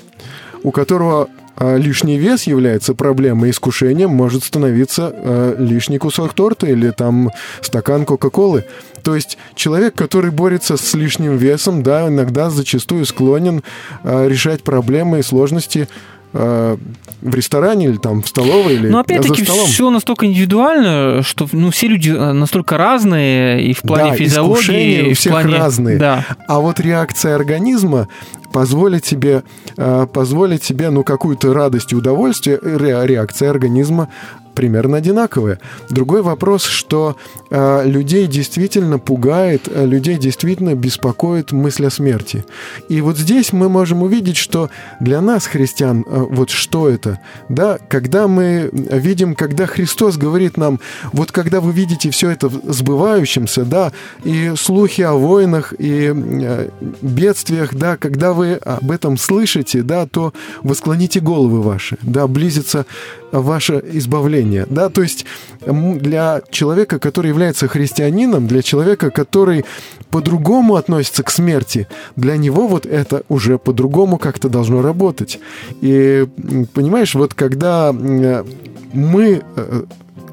у которого а, лишний вес является проблемой, искушением может становиться а, лишний кусок торта или там стакан Кока-Колы. То есть человек, который борется с лишним весом, да, иногда зачастую склонен а, решать проблемы и сложности э, в ресторане или там в столовой или за опять-таки столом. все настолько индивидуально, что ну, все люди э, настолько разные и в плане Да, физиологии, искушения у и в всех плане... разные. Да. А вот реакция организма позволит тебе, э, позволит тебе ну, какую-то радость и удовольствие, ре- реакция организма примерно одинаковая. Другой вопрос, что э, людей действительно пугает, э, людей действительно беспокоит мысль о смерти. И вот здесь мы можем увидеть, что для нас, христиан, э, вот что это? Да, когда мы видим, когда Христос говорит нам, вот когда вы видите все это сбывающимся, да, и слухи о войнах, и э, бедствиях, да, когда вы об этом слышите, да, то вы склоните головы ваши, да, близится ваше избавление, да, то есть для человека, который является христианином, для человека, который по-другому относится к смерти, для него вот это уже по-другому как-то должно работать. И понимаешь, вот когда мы э,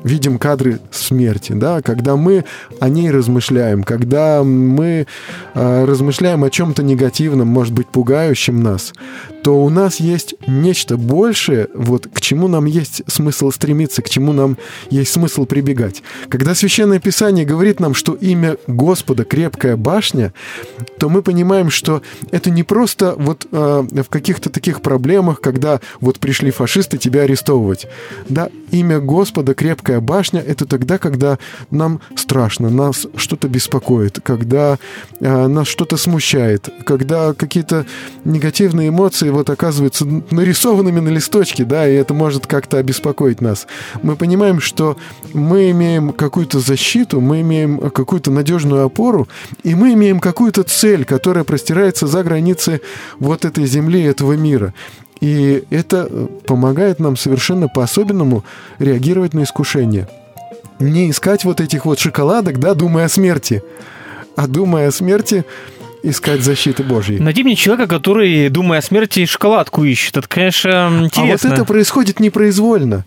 видим кадры смерти, да, когда мы о ней размышляем, когда мы э, размышляем о чем-то негативном, может быть, пугающем нас, то у нас есть нечто большее, вот к чему нам есть смысл стремиться, к чему нам есть смысл прибегать. Когда Священное Писание говорит нам, что имя Господа крепкая башня, то мы понимаем, что это не просто вот э, в каких-то таких проблемах, когда вот пришли фашисты тебя арестовывать. Да, имя Господа крепкая башня это тогда, когда нам страшно, нас что-то беспокоит, когда э, нас что-то смущает, когда какие-то негативные эмоции вот оказываются нарисованными на листочке, да, и это может как-то обеспокоить нас. Мы понимаем, что мы имеем какую-то защиту, мы имеем какую-то надежную опору, и мы имеем какую-то цель, которая простирается за границы вот этой земли, этого мира. И это э, помогает нам совершенно по-особенному реагировать на искушение. Не искать вот этих вот шоколадок, да, думая о смерти, а думая о смерти, искать защиты Божьей. Найди мне человека, который, думая о смерти, шоколадку ищет. Это, конечно, А вот интересно. это происходит непроизвольно.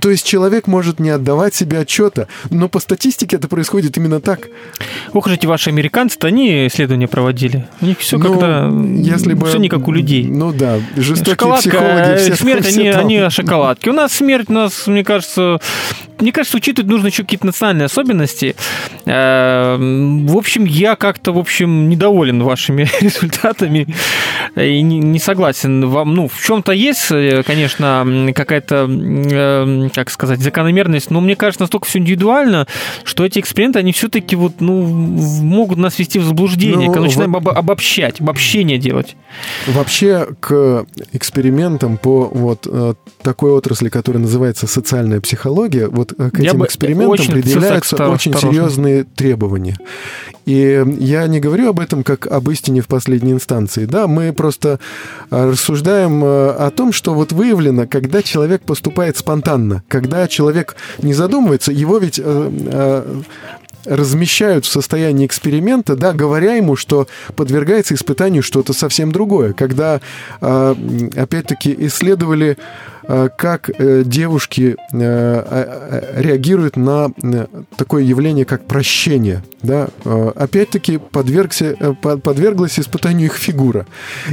То есть человек может не отдавать себе отчета, но по статистике это происходит именно так. Ох, же эти ваши американцы-то, они исследования проводили. У них все Ну, как-то... если бы... Все не как у людей. Ну да, жестокие Шоколадка, психологи э, все смерть, все они, там. они о шоколадке. У нас смерть, у нас, мне кажется, мне кажется, учитывать нужно еще какие-то национальные особенности. Э, В общем, я как-то, в общем, недоволен вашими результатами и не, согласен. Вам, ну, в чем-то есть, э, конечно, какая-то, как сказать, закономерность, но мне кажется, настолько все индивидуально, что эти эксперименты, они все-таки вот, ну, в- могут нас ввести в заблуждение, Ну, когда начинаем вот- обо- обобщать, обобщение делать. Вообще к экспериментам по вот э, такой отрасли, которая называется социальная психология, вот э, к Я этим бы экспериментам предъявляются очень серьезные требования. И я не говорю об этом как об истине в последней инстанции. Да, мы просто э, рассуждаем э, о том, что вот выявлено, когда человек поступает спонтанно, когда человек не задумывается, его ведь э, э, размещают в состоянии эксперимента, да, говоря ему, что подвергается испытанию что-то совсем другое. Когда, э, опять-таки, исследовали, как э, девушки э, э, реагируют на э, такое явление, как прощение, да, э, опять-таки подвергся, э, по- подверглась испытанию их фигура.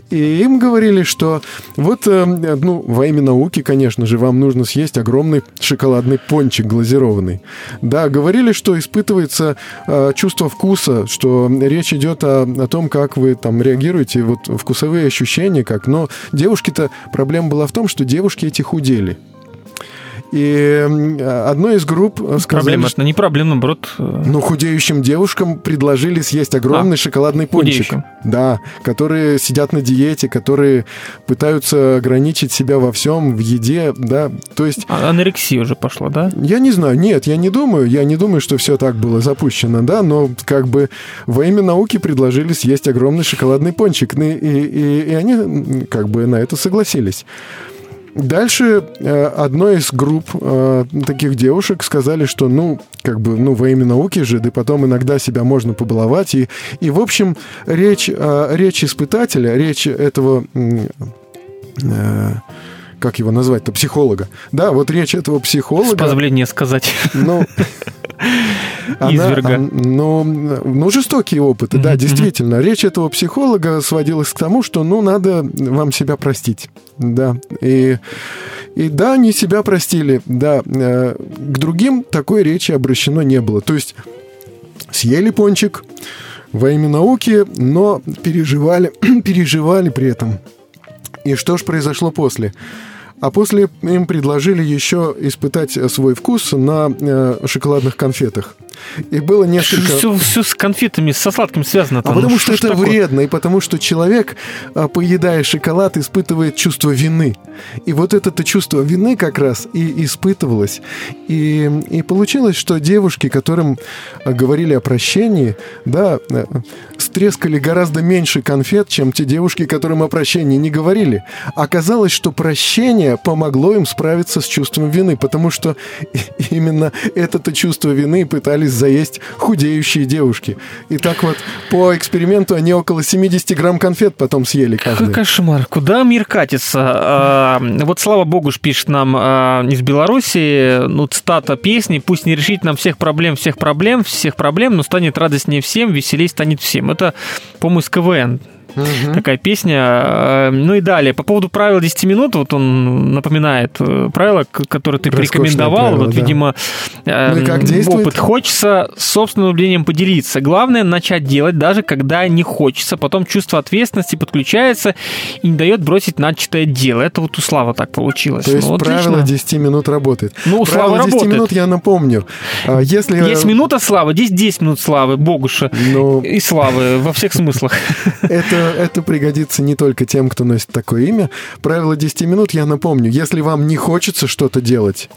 И им говорили, что вот, э, ну, во имя науки, конечно же, вам нужно съесть огромный шоколадный пончик глазированный. Да, говорили, что испытывается э, чувство вкуса, что речь идет о, о том, как вы там реагируете, вот вкусовые ощущения, как. Но девушки-то, проблема была в том, что девушки эти худели. И одной из групп сказали, Проблема, что не проблема, наоборот. э, ну, худеющим девушкам предложили съесть огромный А, шоколадный пончик. худеющим. Да, которые сидят на диете, которые пытаются ограничить себя во всем, в еде, да. То есть а- Анорексия уже пошла, да? я не знаю, нет, я не думаю, я не думаю, что все так было запущено, да, но как бы во имя науки предложили съесть огромный шоколадный пончик, и, и, и- и они как бы на это согласились. Дальше э, одной из групп э, таких девушек сказали, что, ну, как бы, ну, во имя науки же, да потом иногда себя можно побаловать. И, и в общем, речь, э, речь испытателя, речь этого... э, как его назвать-то, психолога. Да, вот речь этого С психолога. позволения сказать. Ну, Изверга. ан- ну, ну, жестокие опыты, да, действительно. Речь этого психолога сводилась к тому, что, ну, надо вам себя простить, да. И, и да, они себя простили, да. Э, К другим такой речи обращено не было. То есть съели пончик во имя науки, но переживали, переживали при этом. И что же произошло после? А после им предложили еще испытать свой вкус на э, шоколадных конфетах. И было несколько... Все, все с конфетами, со сладким связано. А потому Ну, что ж это такое? вредно, и потому что человек, а, поедая шоколад, испытывает чувство вины. И вот это чувство вины как раз и испытывалось. И, и получилось, что девушки, которым а, говорили о прощении, да, э, стрескали гораздо меньше конфет, чем те девушки, которым о прощении не говорили. Оказалось, что прощение помогло им справиться с чувством вины, потому что именно это-то чувство вины пытались заесть худеющие девушки. И так вот, по эксперименту они около 70 грамм конфет потом съели Какой каждый. кошмар. Куда мир катится? А, Вот слава богу, ж пишет нам а, из Беларуси, ну, цитата песни, пусть не решит нам всех проблем, всех проблем, всех проблем, но станет радостнее всем, веселей станет всем. Это, по-моему, из КВН. Такая песня. А, Ну и далее. По поводу правил 10 минут, вот он напоминает э, правила, которые ты Роскошное порекомендовал. правило, вот, да. видимо, э, Ну как действует? опыт. Хочется собственным наблюдением поделиться. Главное начать делать, даже когда не хочется. Потом чувство ответственности подключается и не дает бросить начатое дело. Это вот у Славы так получилось. То есть Ну, правило отлично. 10 минут работает. Ну, у Славы правило 10 работает. минут я напомню. А, Если... Есть минута славы, здесь 10 минут славы, Богуша. Ну, И славы во всех смыслах. это, это пригодится не только тем, кто носит такое имя. Правило 10 минут я напомню. Если вам не хочется что-то делать,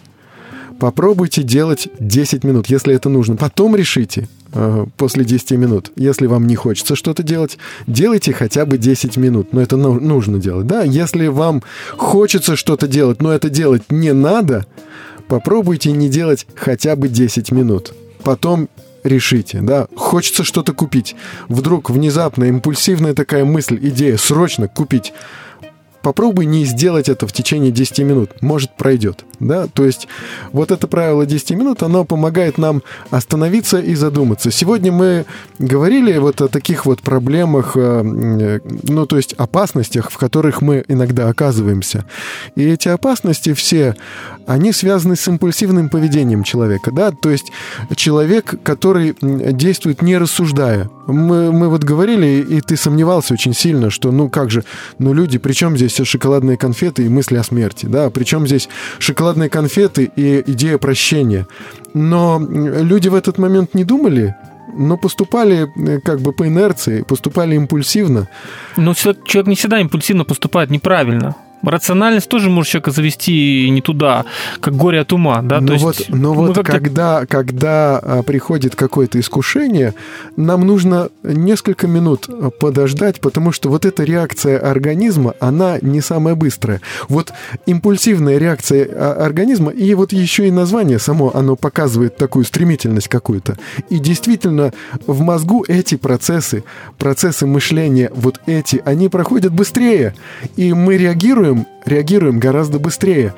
попробуйте делать 10 минут, если это нужно. Потом решите э, после 10 минут. Если вам не хочется что-то делать, делайте хотя бы 10 минут. Но это ну- нужно делать, да? Если вам хочется что-то делать, но это делать не надо, попробуйте не делать хотя бы 10 минут. Потом решите, да, хочется что-то купить. Вдруг внезапно импульсивная такая мысль, идея, срочно купить. Попробуй не сделать это в течение 10 минут. Может, пройдет. Да? То есть вот это правило 10 минут, оно помогает нам остановиться и задуматься. Сегодня мы говорили вот о таких вот проблемах, э, ну, то есть опасностях, в которых мы иногда оказываемся. И эти опасности все, они связаны с импульсивным поведением человека. Да? То есть человек, который действует не рассуждая. Мы, мы вот говорили, и ты сомневался очень сильно, что ну как же, ну люди, причем здесь шоколадные конфеты и мысли о смерти, да, причем здесь шоколадные конфеты и идея прощения. Но люди в этот момент не думали, но поступали э, как бы по инерции, поступали импульсивно. Но всё- человек не всегда импульсивно поступает неправильно. Рациональность тоже может человека завести не туда, как горе от ума, да? но То вот, есть но мы вот как-то- когда, когда а, приходит какое-то искушение, нам нужно несколько минут а, подождать, потому что вот эта реакция организма, она не самая быстрая. Вот импульсивная реакция а, организма, и вот еще и название само, оно показывает такую стремительность какую-то. И действительно, в мозгу эти процессы, процессы мышления, вот эти, они проходят быстрее, и мы реагируем, реагируем гораздо быстрее.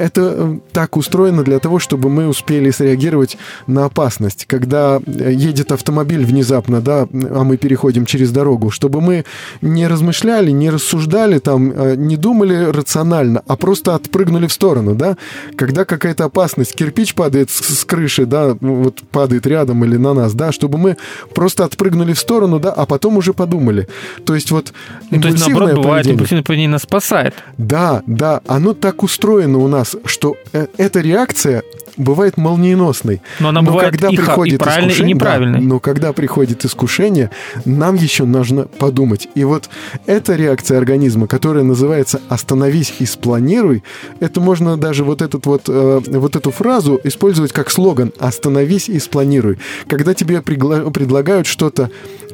Это э, так устроено для того, чтобы мы успели среагировать на опасность. Когда э, едет автомобиль внезапно, да, а мы переходим через дорогу, чтобы мы не размышляли, не рассуждали, там, э, не думали рационально, а просто отпрыгнули в сторону, да. Когда какая-то опасность, кирпич падает с, с крыши, да, ну, вот падает рядом или на нас, да, чтобы мы просто отпрыгнули в сторону, да, а потом уже подумали. То есть вот Ну, то есть, наоборот, импульсивное бывает, поведение- импульсивное поведение нас спасает. да, да, оно так устроено у нас, что э, эта реакция бывает молниеносной. Но она бывает и ха- и правильной, и неправильной. да, но когда приходит искушение, нам еще нужно подумать. И вот эта реакция организма, которая называется «остановись и спланируй», это можно даже вот, этот вот, э, вот эту фразу использовать как слоган «остановись и спланируй». Когда тебе предлагают что-то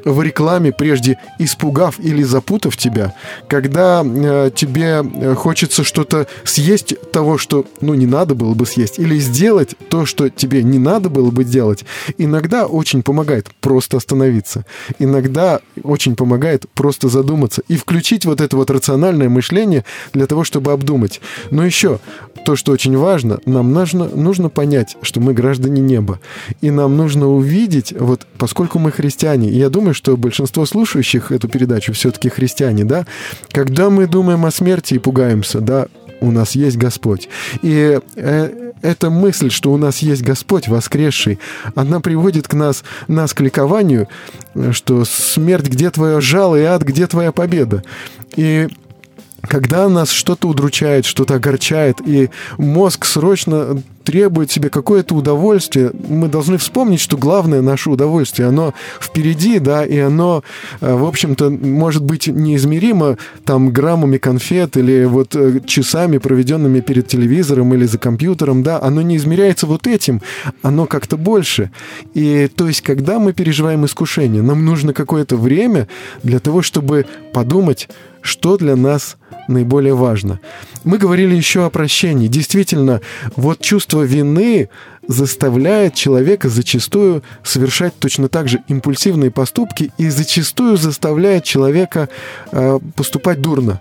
в рекламе, прежде испугав или запутав тебя, когда э, тебе э, хочется что-то съесть того, что, ну, не надо было бы съесть, или сделать то, что тебе не надо было бы делать, иногда очень помогает просто остановиться. Иногда очень помогает просто задуматься и включить вот это вот рациональное мышление для того, чтобы обдумать. Но еще то, что очень важно, нам нужно, нужно понять, что мы граждане неба. И нам нужно увидеть, вот поскольку мы христиане, и я думаю, что большинство слушающих эту передачу все-таки христиане, да, когда мы думаем о смерти и пугаемся, да, у нас есть Господь. И э, эта мысль, что у нас есть Господь воскресший, она приводит к нас, нас к ликованию, э, что смерть, где твое жало, и ад, где твоя победа. И когда нас что-то удручает, что-то огорчает, и мозг срочно требует себе какое-то удовольствие, мы должны вспомнить, что главное наше удовольствие, оно впереди, да, и оно, э, в общем-то, может быть неизмеримо там граммами конфет или вот э, часами, проведенными перед телевизором или за компьютером, да, оно не измеряется вот этим, оно как-то больше. И то есть, когда мы переживаем искушение, нам нужно какое-то время для того, чтобы подумать, что для нас наиболее важно. Мы говорили еще о прощении. Действительно, вот чувство вины заставляет человека зачастую совершать точно так же импульсивные поступки и зачастую заставляет человека э, поступать дурно.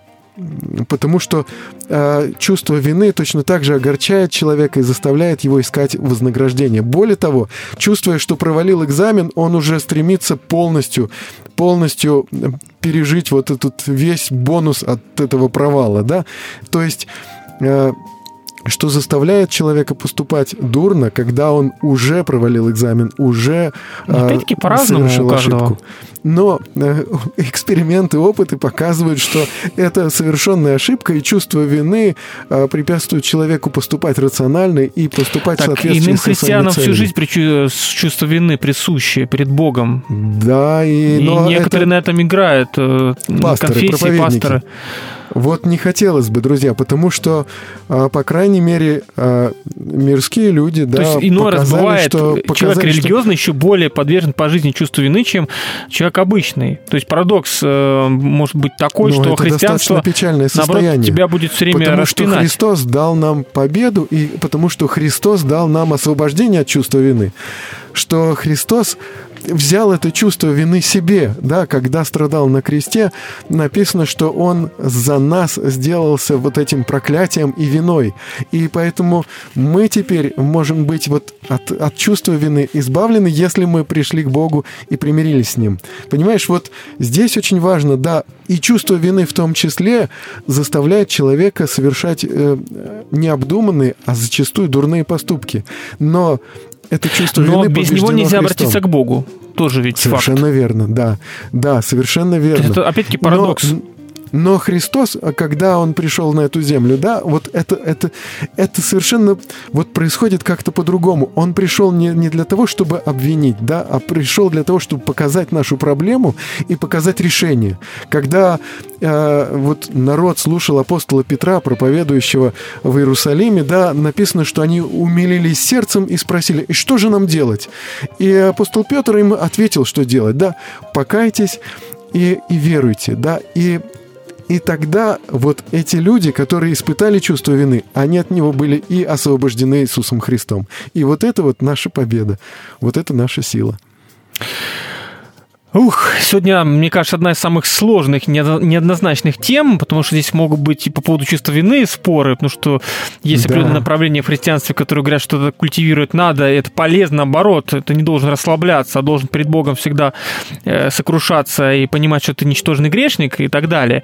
Потому что э, чувство вины точно так же огорчает человека и заставляет его искать вознаграждение. Более того, чувствуя, что провалил экзамен, он уже стремится полностью, полностью пережить вот этот весь бонус от этого провала, да. То есть э, что заставляет человека поступать дурно, когда он уже провалил экзамен, уже Ну, Опять-таки э, по-разному совершил у каждого. ошибку. Но э, эксперименты, опыты показывают, что это совершенная ошибка, и чувство вины э, препятствует человеку поступать рационально и поступать в Так, соответствии иным христианам всю жизнь причу- с чувство вины присущее перед Богом. Да, и, И, некоторые это- на этом играют. э, Пасторы, конфессии, пасторы. Вот не хотелось бы, друзья, потому что, по крайней мере, мирские люди, да, То есть иной раз бывает, что, человек показали, что- религиозный еще более подвержен по жизни чувству вины, чем человек обычный. То есть парадокс э, может быть такой, Ну, что это христианство, печальное наоборот, состояние. тебя будет все время потому что распинать. Христос дал нам победу, и потому что Христос дал нам освобождение от чувства вины. Что Христос взял это чувство вины себе, да, когда страдал на кресте, написано, что Он за нас сделался вот этим проклятием и виной. И поэтому мы теперь можем быть вот от, от чувства вины избавлены, если мы пришли к Богу и примирились с Ним. Понимаешь, вот здесь очень важно, да, и чувство вины в том числе заставляет человека совершать э, необдуманные, а зачастую дурные поступки. Но это чувство Но вины без него нельзя Христом. обратиться к Богу. Тоже ведь Совершенно факт. верно, да. Да, совершенно верно. Это опять-таки парадокс. Но, но Христос, а когда Он пришел на эту землю, да, вот это, это, это совершенно вот происходит как-то по-другому. Он пришел не, не для того, чтобы обвинить, да, а пришел для того, чтобы показать нашу проблему и показать решение. Когда э, вот народ слушал апостола Петра, проповедующего в Иерусалиме, да, написано, что они умилились сердцем и спросили, и что же нам делать? И апостол Петр им ответил, что делать, да, покайтесь и, и веруйте, да, и и тогда вот эти люди, которые испытали чувство вины, они от него были и освобождены Иисусом Христом. И вот это вот наша победа, вот это наша сила. Ух, сегодня, мне кажется, одна из самых сложных, неодно- неоднозначных тем, потому что здесь могут быть и по поводу чувства вины споры, потому что есть Да. определенное направление в христианстве, которые говорят, что это культивировать надо, это полезно, наоборот, ты не должен расслабляться, а должен перед Богом всегда э, сокрушаться и понимать, что ты ничтожный грешник и так далее.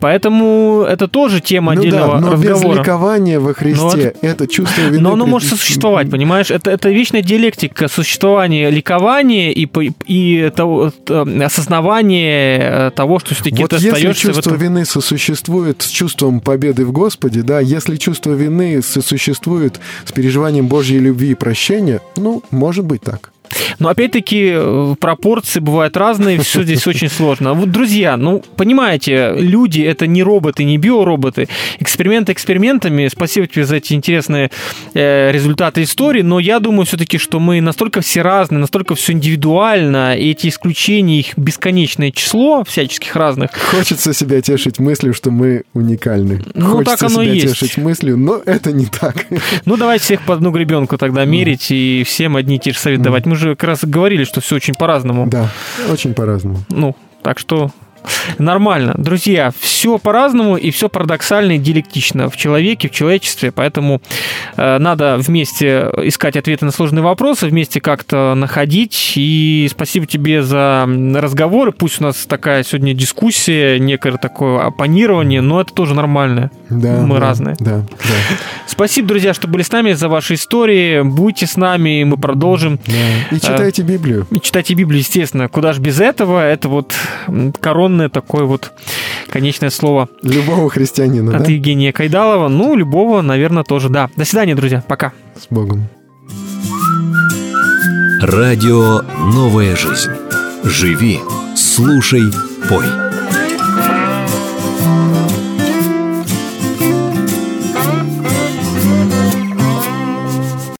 Поэтому это тоже тема ну отдельного да, но без разговора. ликования во Христе это, чувство вины... Но оно при- может сосуществовать, понимаешь? Это, это вечная диалектика существования ликования и, и того, осознавание э, того, что все-таки Вот ты если остаешься в чувство этом... вины сосуществует с чувством победы в Господе, да, если чувство вины сосуществует с переживанием Божьей любви и прощения, ну, может быть так. Но опять-таки э, пропорции бывают разные, все здесь очень сложно. Вот, друзья, ну, понимаете, люди это не роботы, не биороботы. Эксперименты экспериментами. Спасибо тебе за эти интересные э, результаты истории, но я думаю все-таки, что мы настолько все разные, настолько все индивидуально, и эти исключения, их бесконечное число всяческих разных. Хочется себя тешить мыслью, что мы уникальны. Ну, Хочется так оно себя есть. тешить мыслью, но это не так. Ну, давайте всех по одну гребенку тогда мерить и всем одни и те же советы давать. Мы же как раз говорили, что все очень по-разному. Да, очень по-разному. Ну, так что нормально. Друзья, все по-разному и все парадоксально и диалектично в человеке, в человечестве, поэтому э, надо вместе искать ответы на сложные вопросы, вместе как-то находить. И спасибо тебе за разговоры. Пусть у нас такая сегодня дискуссия, некое такое оппонирование, но это тоже нормально. Да, Мы да, разные. Да, да, Спасибо, друзья, что были с нами, за ваши истории. Будьте с нами, мы продолжим. да. И читайте Библию. И читайте Библию, естественно. Куда же без этого? Это вот м, коронное такое вот конечное слово Любого христианина, от да? Евгения Кайдалова. Ну, любого, наверное, тоже, да. До свидания, друзья. Пока. С Богом. Радио «Новая жизнь». Живи, слушай, пой.